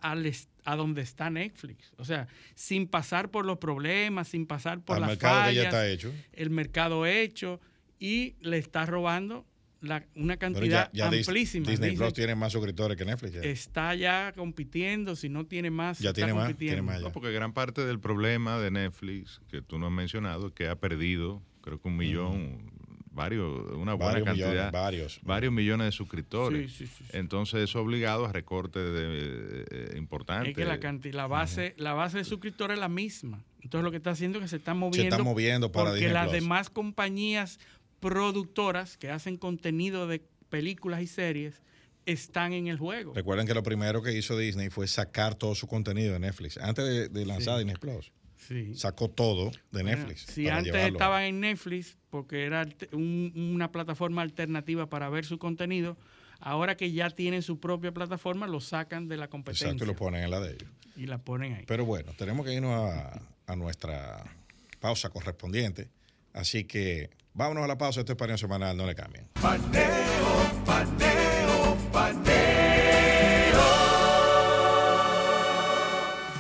a donde está Netflix. O sea, sin pasar por los problemas, sin pasar por las mercado que ya fallas, está hecho. el mercado hecho y le está robando la- una cantidad ya, ya Dis- amplísima. Disney Plus tiene más suscriptores que Netflix. ya. está ya compitiendo, si no tiene más, Ya está tiene más, compitiendo. tiene más. No, porque gran parte del problema de Netflix, que tú no has mencionado, es que ha perdido, creo que un millón, varios, una buena Varios cantidad. millones, varios. varios millones de suscriptores. Sí, sí, sí, sí. Entonces eso obligado a recortes de, eh, importantes. Es que la, canti- la, base, la base de suscriptores es la misma. Entonces lo que está haciendo es que se están moviendo. están moviendo para Porque Disney las Plus. demás compañías productoras que hacen contenido de películas y series están en el juego. Recuerden que lo primero que hizo Disney fue sacar todo su contenido de Netflix. Antes de, de lanzar Sí. Disney Plus, Sí. sacó todo de Bueno, Netflix. si para antes llevarlo. estaban en Netflix porque era un- una plataforma alternativa para ver su contenido, ahora que ya tienen su propia plataforma, lo sacan de la competencia Exacto, y lo ponen en la de ellos. y la ponen ahí. Pero bueno, tenemos que irnos a, a nuestra pausa correspondiente. Así que vámonos a la pausa. Esto es paneo semanal, no le cambien. Paneo, paneo, paneo.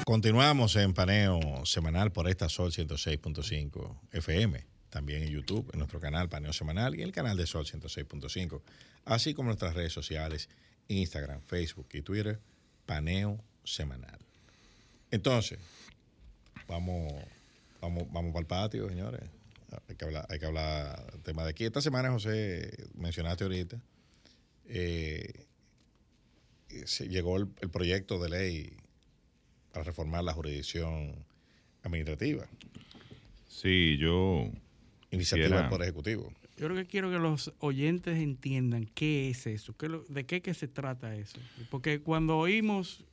Continuamos en paneo semanal por esta Sol 106.5 FM. También en YouTube, en nuestro canal Paneo Semanal y en el canal de Sol 106.5. Así como nuestras redes sociales, Instagram, Facebook y Twitter, Paneo Semanal. Entonces, vamos, vamos, vamos para el patio, señores. Hay que hablar, hay que hablar del tema de aquí. Esta semana, José, mencionaste ahorita, eh, se llegó el, el proyecto de ley para reformar la jurisdicción administrativa. Sí, yo. Iniciativa quisiera- del Poder Ejecutivo. Yo creo que quiero que los oyentes entiendan qué es eso, qué lo- de qué que se trata eso. Porque cuando oímos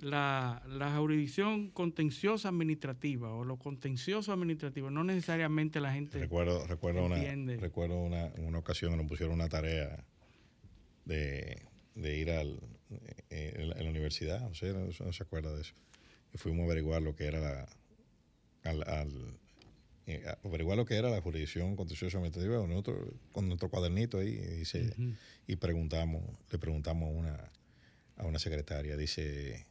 la, la jurisdicción contenciosa administrativa o lo contencioso administrativo, no necesariamente la gente Recuerdo, recuerdo, una, recuerdo una, una ocasión que nos pusieron una tarea de, de ir al, eh, en la- universidad, o sea, no, no se acuerda de eso. Y fuimos a averiguar lo que era la, al, al- eh, a averiguar lo que era la jurisdicción contenciosa administrativa con nuestro, con nuestro cuadernito ahí y dice, y preguntamos, le preguntamos a una, a una secretaria, dice,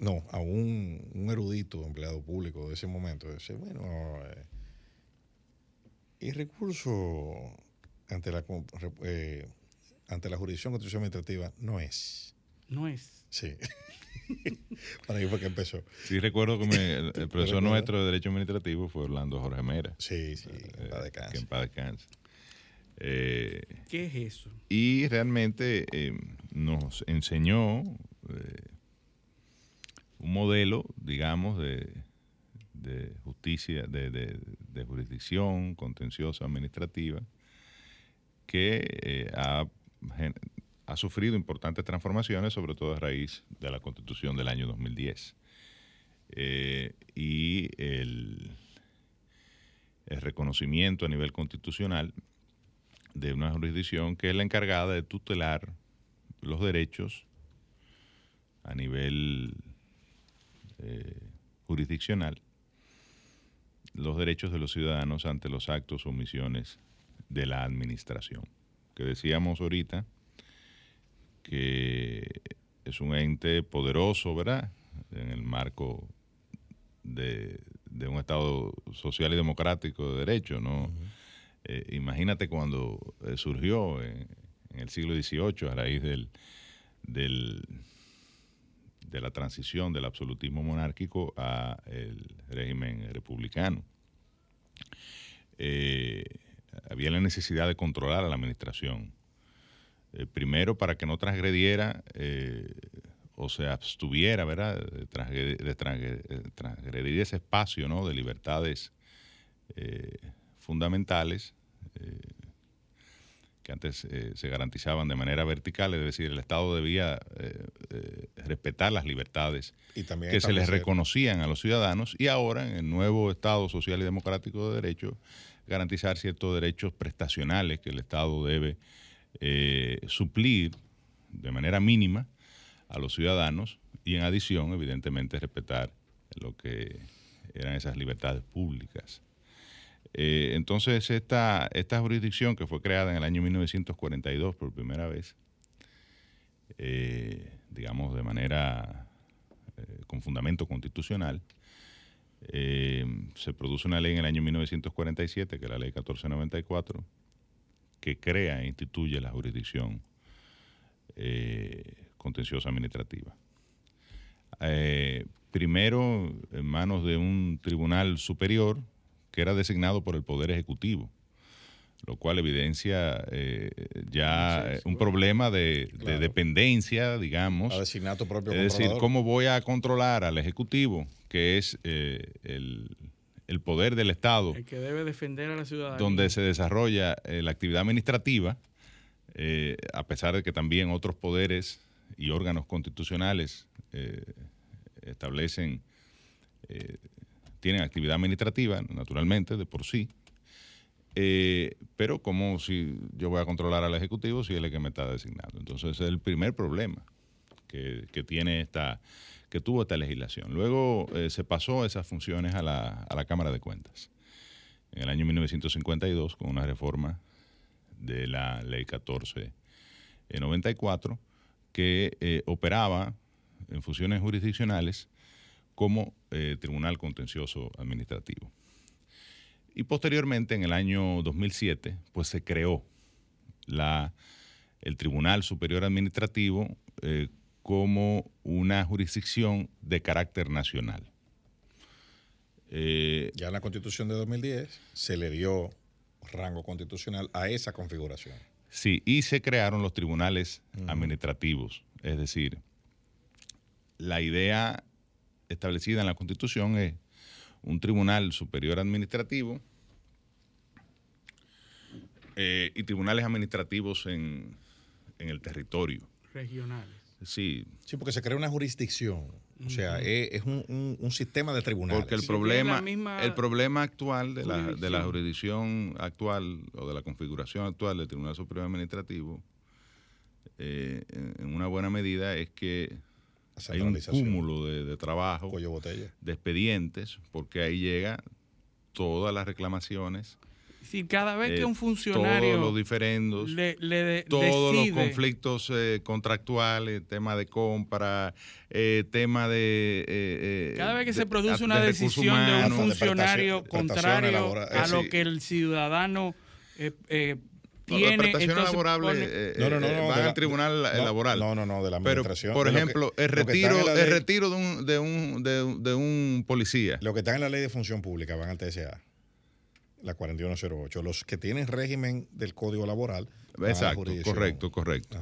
no, a un, un erudito empleado público de ese momento, dice, bueno, eh, y recurso ante la eh, ante la jurisdicción constitucional administrativa no es. No es. Sí. *laughs* Para ahí fue que empezó. Sí, recuerdo que me- el, el *laughs* profesor nuestro de Derecho Administrativo fue Orlando Jorge Mera. Sí, sí, en paz descanse. Que en paz descanse. Eh, ¿Qué es eso? y realmente eh, nos enseñó eh, un modelo, digamos, de, justicia, de, jurisdicción contenciosa administrativa, que eh, ha, ha sufrido importantes transformaciones, sobre todo a raíz de la constitución del año 2010. Eh, y el reconocimiento a nivel constitucional de una jurisdicción que es la encargada de tutelar los derechos a nivel eh, jurisdiccional, los derechos de los ciudadanos ante los actos o omisiones de la administración. Que decíamos ahorita que es un ente poderoso, ¿verdad? En el marco de, de un Estado social y democrático de derecho, ¿no? Eh, imagínate cuando eh, surgió en, en el siglo XVIII a raíz del, del- de la transición del absolutismo monárquico a el régimen republicano. Eh, había la necesidad de controlar a la administración. Eh, primero para que no transgrediera eh, o se abstuviera, ¿verdad?, de, transgre- de transgre- de transgredir ese espacio, ¿no?, de libertades fundamentales que antes eh, se garantizaban de manera vertical, es decir, el Estado debía eh, eh, respetar las libertades Y también que se les reconocían a los ciudadanos y ahora en el nuevo Estado social y democrático de derecho garantizar ciertos derechos prestacionales que el Estado debe suplir de manera mínima a los ciudadanos y en adición, evidentemente, respetar lo que eran esas libertades públicas. Eh, entonces, esta, esta jurisdicción que fue creada en el año 1942 por primera vez, eh, digamos de manera eh, con fundamento constitucional, se produce una ley en el año 1947, que es la ley 1494, que crea e instituye la jurisdicción contenciosa administrativa. Primero en manos de un tribunal superior que era designado por el Poder Ejecutivo, lo cual evidencia eh, ya Sí, eh, sí, un bueno. problema de, dependencia, digamos. A designar tu propio Es decir. ¿cómo voy a controlar al Ejecutivo, que es eh, el, el poder del Estado, El que debe defender a la ciudadanía. donde se desarrolla eh, la actividad administrativa, eh, a pesar de que también otros poderes y órganos constitucionales eh, establecen, eh, tienen actividad administrativa, naturalmente, de por sí, eh, pero como si yo voy a controlar al Ejecutivo si es el que me está designando. Entonces, ese es el primer problema que, que tiene esta, que tuvo esta legislación. Luego eh, se pasó esas funciones a la, a la Cámara de Cuentas en el año 1952 con una reforma de la ley 1494 que eh, operaba en funciones jurisdiccionales como eh, Tribunal Contencioso Administrativo. Y posteriormente, en el año 2007, pues se creó la, el Tribunal Superior Administrativo eh, como una jurisdicción de carácter nacional. Eh, Ya en la constitución de 2010 se le dio rango constitucional a esa configuración. Sí, y se crearon los tribunales administrativos. Es decir, la idea establecida en la Constitución es un tribunal superior administrativo eh, y tribunales administrativos en, en el territorio. Regionales. Sí. Sí, porque se crea una jurisdicción. O sea, es, es un, un- un sistema de tribunales. Porque el problema, el problema actual de la, de la jurisdicción actual o de la configuración actual del Tribunal Superior Administrativo, eh, en una buena medida, es que hay un cúmulo de, de trabajo, de expedientes, porque ahí llega todas las reclamaciones. Si cada vez que eh, un funcionario Todos los diferendos. le, le de- todos decide- los conflictos eh, contractuales, tema de compra, eh, tema de... Cada vez que de- se produce una de decisión de un funcionario contrario a lo que el ciudadano eh, eh, No, tiene, prestaciones entonces laborables pone- eh, No, no, no, eh, no, van al tribunal no, laboral. no, no, no, de la Pero, administración. por Lo que- ejemplo, el retiro, el ley- retiro de un, de un, de, un- de un policía. Lo que está en la ley de función pública van al TSA, la 4108. Los que tienen régimen del Código Laboral. Exacto, correcto, correcto.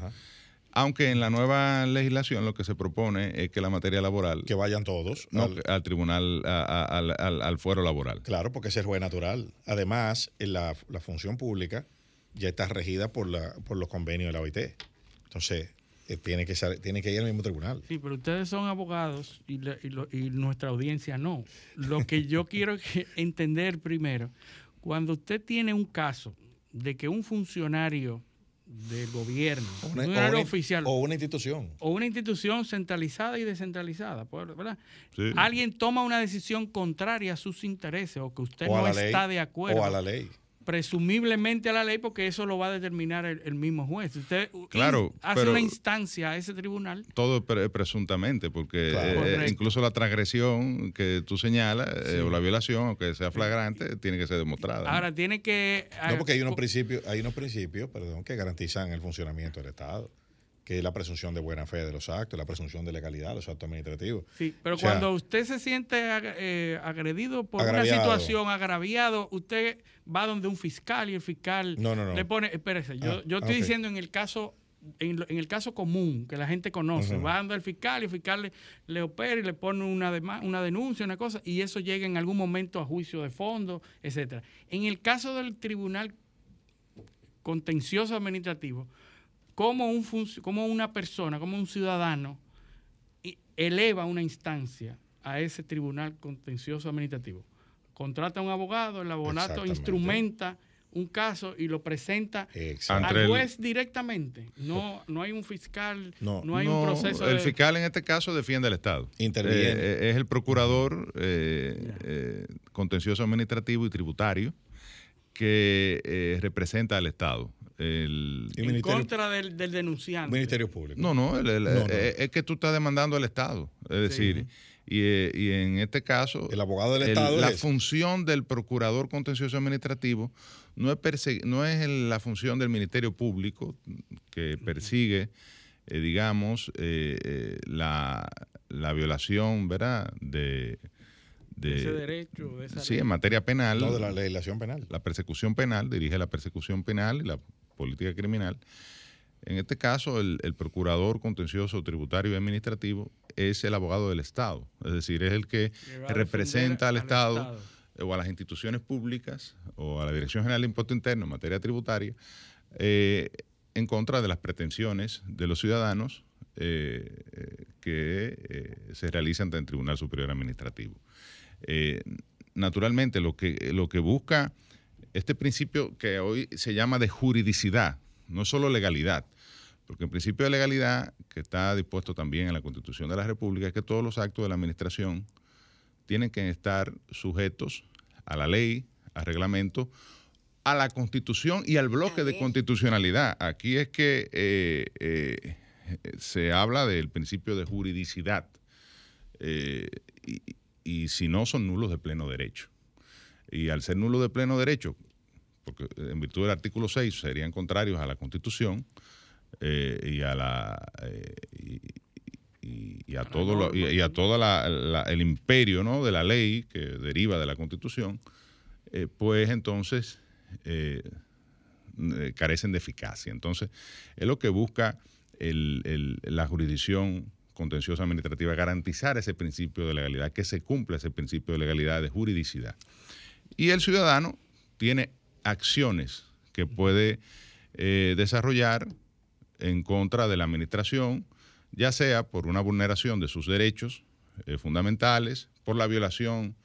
Aunque en la nueva legislación lo que se propone es que la materia laboral... Que vayan todos No, al- al, tribunal, a- a- al, al- al fuero laboral. Claro, porque ese es el juez natural. Además, en la, la función pública ya está regida por, la, por los convenios de la OIT. Entonces, eh, tiene, que ser- tiene que ir al mismo tribunal. Sí, pero ustedes son abogados y, la- y lo- y nuestra audiencia no. Lo que yo *laughs* quiero que entender primero, cuando usted tiene un caso de que un funcionario del gobierno, un Una- funcionario o una- oficial o una institución. o una institución centralizada y descentralizada, pues, ¿verdad? Sí. Alguien toma una decisión contraria a sus intereses o que usted O no ley, está de acuerdo. o a la ley. Presumiblemente a la ley, porque eso lo va a determinar el, el mismo juez. Usted Claro, hace pero- una instancia a ese tribunal. Todo pre- presuntamente, porque Claro. eh, incluso la transgresión que tú señalas, eh, o la violación, aunque sea flagrante, tiene que ser demostrada. ¿no? Ahora tiene que. No, porque hay unos co- principios, hay unos principios, perdón, que garantizan el funcionamiento del Estado, que es la presunción de buena fe de los actos, la presunción de legalidad de los actos administrativos. Sí, pero O sea, cuando usted se siente ag- eh, agredido por Agraviado. una situación, agraviado, usted va donde un fiscal y el fiscal No, no, no. le pone, espérese, yo, Ah, yo estoy diciendo en el caso en, el caso común que la gente conoce, va donde el fiscal y el fiscal le, le opera y le pone una, una denuncia, una cosa, y eso llega en algún momento a juicio de fondo, etcétera. En el caso del tribunal contencioso administrativo, como, un como una persona, como un ciudadano, eleva una instancia a ese tribunal contencioso administrativo. Contrata a un abogado, el abogado instrumenta un caso y lo presenta al el- juez directamente. No, no hay un fiscal, no, hay un No, proceso El de- fiscal en este caso defiende al Estado. Interviene. Eh, eh, es el procurador eh, eh, contencioso administrativo y tributario que eh, representa al Estado. El, en contra del, del denunciante. Ministerio Público. No, no, el- el- No, no. eh, es que tú estás demandando al Estado. Es decir, y, eh, y en este caso. El abogado del Estado La es- función del procurador contencioso administrativo no es, perse- no es la función del Ministerio Público que persigue, eh, digamos, eh, eh, la, la violación, ¿verdad?, de. de Ese derecho, de esa sí, ley. en materia penal. No, de la legislación penal. La persecución penal, dirige la persecución penal y la política criminal. En este caso, el, el procurador contencioso tributario y administrativo es el abogado del Estado, es decir, es el que representa al, Estado, Estado. o a las instituciones públicas o a la Dirección General de Impuesto Interno en materia tributaria eh, en contra de las pretensiones de los ciudadanos eh, eh, que eh, se realizan ante el Tribunal Superior Administrativo. Naturalmente, lo que, lo que busca este principio que hoy se llama de juridicidad, no solo legalidad, porque el principio de legalidad, que está dispuesto también en la Constitución de la República, es que todos los actos de la administración tienen que estar sujetos a la ley, al reglamento, a la Constitución y al bloque de constitucionalidad. Aquí es que eh, eh, se habla del principio de juridicidad. eh, y, y si no, son nulos de pleno derecho. Y al ser nulos de pleno derecho, porque en virtud del artículo 6 serían contrarios a la Constitución eh, y a la eh, y, a todo lo- y, y a toda la- la- el imperio ¿no? de la ley que deriva de la Constitución, eh, pues entonces carecen de eficacia. Entonces, es lo que busca el- el- la jurisdicción contenciosa administrativa, garantizar ese principio de legalidad, que se cumpla ese principio de legalidad, de juridicidad. Y el ciudadano tiene acciones que puede eh, desarrollar en contra de la administración, ya sea por una vulneración de sus derechos eh, fundamentales, por la violación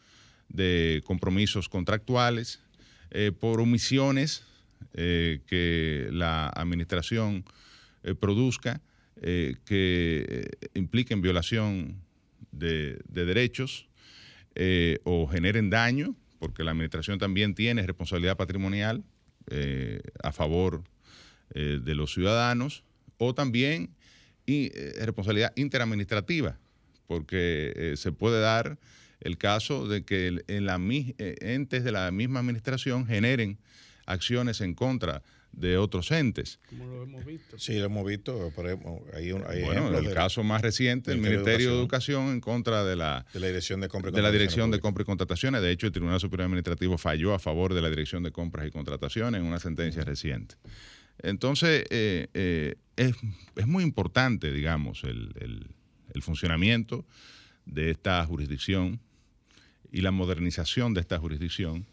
de compromisos contractuales, eh, por omisiones que la administración produzca que impliquen violación de, de derechos o generen daño, porque la administración también tiene responsabilidad patrimonial eh, a favor eh, de los ciudadanos, o también y, eh, responsabilidad interadministrativa, porque se puede dar el caso de que en la, entes de la misma administración generen acciones en contra de otros entes. Como lo hemos visto. Sí, lo hemos visto. Por ejemplo, hay, un, hay Bueno, el de- caso más reciente, el Ministerio de Educación en contra de la, de la Dirección de Compra y de la Contrataciones Dirección de Públicas. Compra y Contrataciones. De hecho, el Tribunal Superior Administrativo falló a favor de la Dirección de Compras y Contrataciones en una sentencia reciente. Entonces, eh, eh, es, es muy importante, digamos, el, el- el funcionamiento de esta jurisdicción y la modernización de esta jurisdicción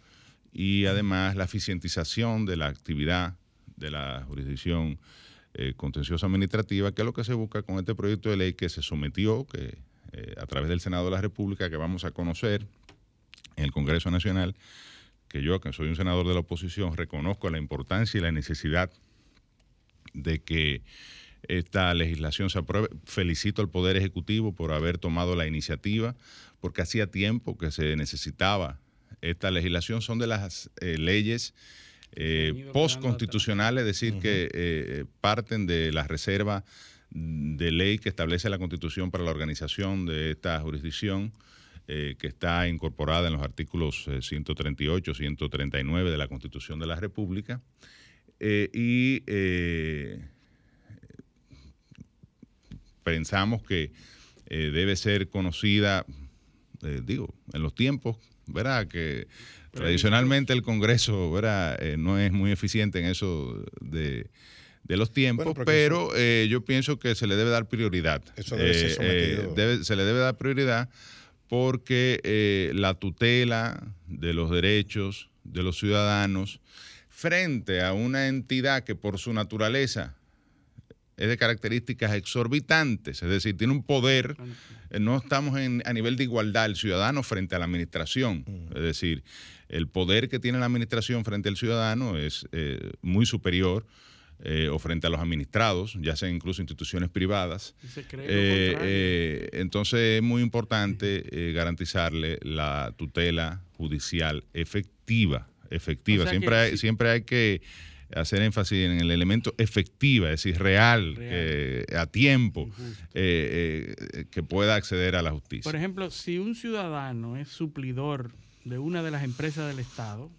y además la eficientización de la actividad de la jurisdicción eh, contenciosa administrativa, que es lo que se busca con este proyecto de ley que se sometió que, eh, a través del Senado de la República, que vamos a conocer en el Congreso Nacional, que yo, que soy un senador de la oposición, reconozco la importancia y la necesidad de que esta legislación se apruebe. Felicito al Poder Ejecutivo por haber tomado la iniciativa, porque hacía tiempo que se necesitaba esta legislación. Son de las eh, leyes eh, postconstitucionales, es decir, que eh, parten de la reserva de ley que establece la Constitución para la organización de esta jurisdicción, eh, que está incorporada en los artículos eh, 138, 139 de la Constitución de la República. Eh, y eh, pensamos que eh, debe ser conocida, eh, digo, en los tiempos, ¿verdad? Que tradicionalmente el Congreso, ¿verdad? Eh, no es muy eficiente en eso de, de los tiempos, Bueno, pero eh, yo pienso que se le debe dar prioridad. Eso debe ser Eh, sometido. eh, debe- se le debe dar prioridad porque eh, la tutela de los derechos de los ciudadanos frente a una entidad que por su naturaleza es de características exorbitantes, es decir, tiene un poder, eh, no estamos en- a nivel de igualdad el ciudadano frente a la administración, es decir, el poder que tiene la administración frente al ciudadano es eh, muy superior eh, o frente a los administrados, ya sean incluso instituciones privadas. Se cree Eh, eh, entonces es muy importante eh, garantizarle la tutela judicial efectiva, efectiva. O sea siempre, que hay, si- siempre hay que hacer énfasis en el elemento efectiva, es decir, real, a tiempo, eh, eh, que pueda acceder a la justicia. Por ejemplo, si un ciudadano es suplidor de una de las empresas del Estado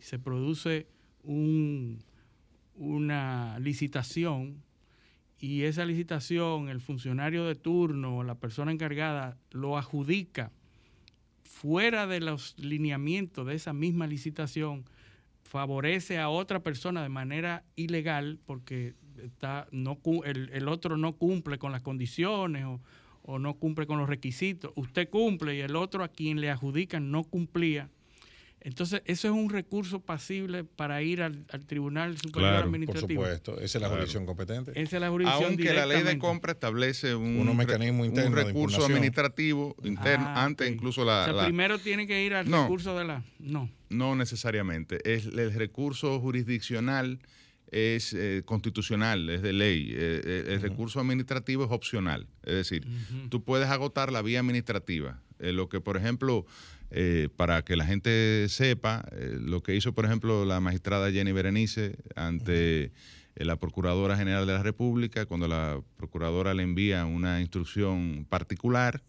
y se produce un- una licitación y esa licitación el funcionario de turno o la persona encargada lo adjudica fuera de los lineamientos de esa misma licitación, favorece a otra persona de manera ilegal porque está, no, cu- el, el otro no cumple con las condiciones o, o no cumple con los requisitos. Usted cumple y el otro a quien le adjudican no cumplía. Entonces, eso es un recurso pasible para ir al, al Tribunal Superior Claro, por Administrativo. supuesto. Esa es la Claro. jurisdicción competente. Esa es la jurisdicción Aunque la ley de compra establece un, Unos re- mecanismos un de recurso administrativo interno, Ah, antes incluso la... O sea, la- primero tiene que ir al No. recurso de la... No. No necesariamente. Es, el recurso jurisdiccional es eh, constitucional, es de ley. Eh, eh, el recurso administrativo es opcional. Es decir, tú puedes agotar la vía administrativa. Eh, lo que, por ejemplo, eh, para que la gente sepa, lo que hizo, por ejemplo, la magistrada Jenny Berenice ante la Procuradora General de la República, cuando la Procuradora le envía una instrucción particular,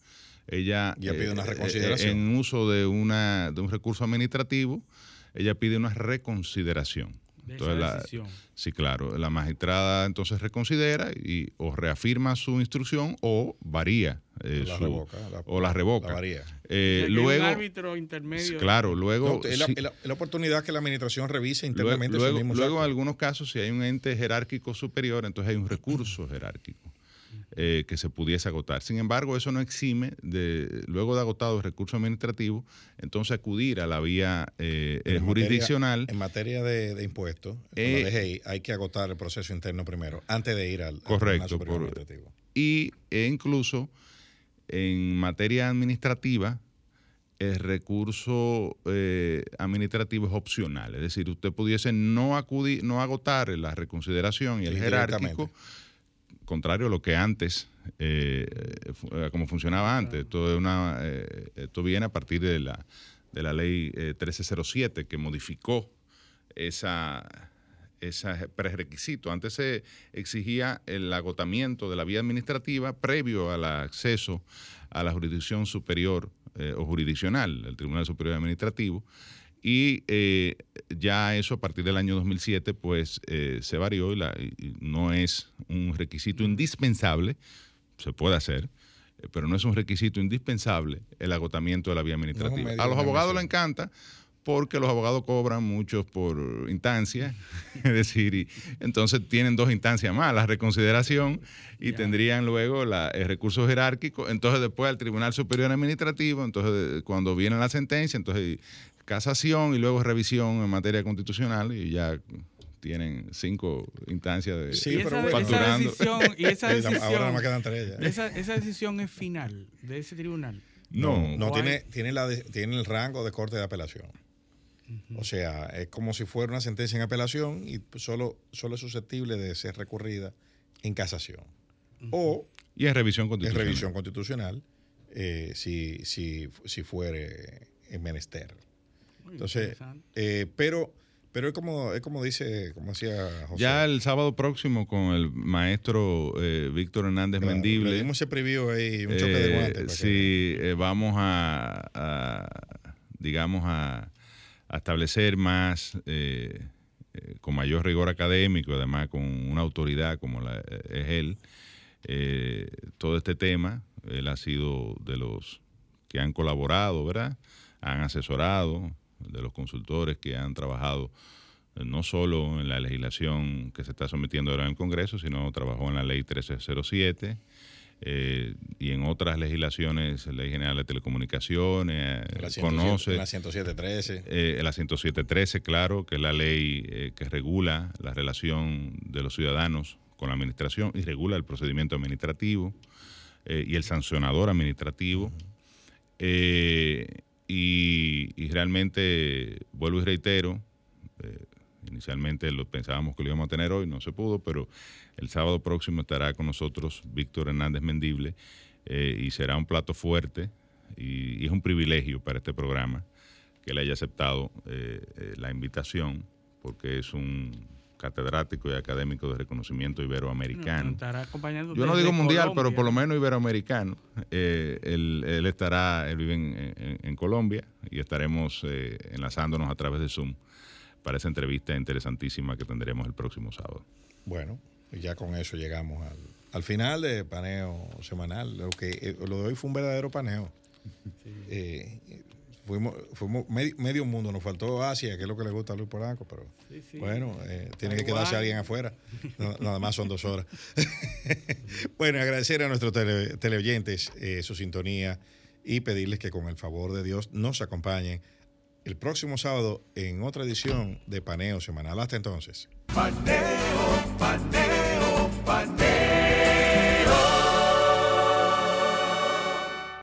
ella Ya pide una eh, eh, reconsideración. en uso de, una, de un recurso administrativo, ella pide una reconsideración. De Entonces, esa la- sí, claro, la magistrada entonces reconsidera y o reafirma su instrucción o varía eh, La su- revoca, la- o la revoca. la varía. Eh, un luego, árbitro intermedio. claro, luego, No, es, la, sí, es la- es la oportunidad que la administración revise internamente luego, sus mismos luego en algunos casos si hay un ente jerárquico superior, entonces hay un recurso jerárquico. Eh, que se pudiese agotar. Sin embargo, eso no exime de, luego de agotado el recurso administrativo, entonces acudir a la vía eh, en jurisdiccional. Materia, en materia de, de impuestos, Eh, la DGI, hay que agotar el proceso interno primero, antes de ir al, al Correcto, Tribunal Superior por- Administrativo. y, e incluso en materia administrativa, el recurso eh, administrativo es opcional. Es decir, usted pudiese no acudir, no agotar la reconsideración y el jerárquico, contrario a lo que antes, eh, eh, como funcionaba antes. Esto, es una, eh, esto viene a partir de la, de la ley eh, 1307 que modificó esa, ese prerequisito. Antes se exigía el agotamiento de la vía administrativa previo al acceso a la jurisdicción superior o jurisdiccional, el Tribunal Superior Administrativo, y eh, ya eso a partir del año 2007 pues eh, se varió y, la- y no es un requisito indispensable, se puede hacer, eh, pero no es un requisito indispensable el agotamiento de la vía administrativa. a los abogados les encanta porque los abogados cobran muchos por instancia, *laughs* es decir, y entonces tienen dos instancias más, la reconsideración y tendrían luego la- el recurso jerárquico, entonces después al Tribunal Superior Administrativo, entonces cuando viene la sentencia, entonces casación y luego revisión en materia constitucional y ya tienen cinco instancias de Sí, y esa, esa decisión, y *laughs* esa decisión, ahora nada más quedan tres ya. Esa, esa decisión es final de ese tribunal. No, no ¿O hay- tiene, tiene, la de- tiene el rango de corte de apelación. O sea, es como si fuera una sentencia en apelación y solo, solo es susceptible de ser recurrida en casación. O Y en revisión en constitucional. revisión constitucional, eh, si, si, si fuere en menester. Entonces, eh, pero, pero es como, es como dice, como decía José. Ya el sábado próximo con el maestro eh, Víctor Hernández Claro, Mendible. le dimos ese preview ahí, un choque de Eh, guantes que- Sí, eh, vamos a, a, digamos, a, a establecer más, con mayor rigor académico, además con una autoridad como la, es él, eh, todo este tema. Él ha sido de los que han colaborado, ¿verdad? Han asesorado, de los consultores que han trabajado eh, no solo en la legislación que se está sometiendo ahora en el Congreso, sino trabajó en la ley 1307 eh, y en otras legislaciones, Ley General de Telecomunicaciones, eh, La 107, conoce la 107.13. eh, la 107.13, claro, que es la ley eh, que regula la relación de los ciudadanos con la administración y regula el procedimiento administrativo y el sancionador administrativo. Y, y realmente, vuelvo y reitero, eh, inicialmente lo pensábamos que lo íbamos a tener hoy, no se pudo, pero el sábado próximo estará con nosotros Víctor Hernández Mendible eh, y será un plato fuerte y, y es un privilegio para este programa que le haya aceptado eh, eh, la invitación porque es un catedrático y académico de reconocimiento iberoamericano. Estará acompañando Yo no digo mundial, pero por lo menos iberoamericano. Eh, él, él estará, él vive en, en- en Colombia y estaremos eh, enlazándonos a través de Zoom para esa entrevista interesantísima que tendremos el próximo sábado. Bueno, y ya con eso llegamos al, al final de paneo semanal. Lo que eh, lo de hoy fue un verdadero paneo. Eh, fuimos, fuimos medio, medio mundo, nos faltó Asia, que es lo que le gusta a Luis Polanco, pero Sí, sí. bueno, eh, tiene que quedarse alguien afuera. *laughs* No- nada más son dos horas. *laughs* bueno, agradecer a nuestros tele- teleoyentes eh, su sintonía y pedirles que con el favor de Dios nos acompañen el próximo sábado en otra edición de Paneo Semanal. Hasta entonces. Paneo,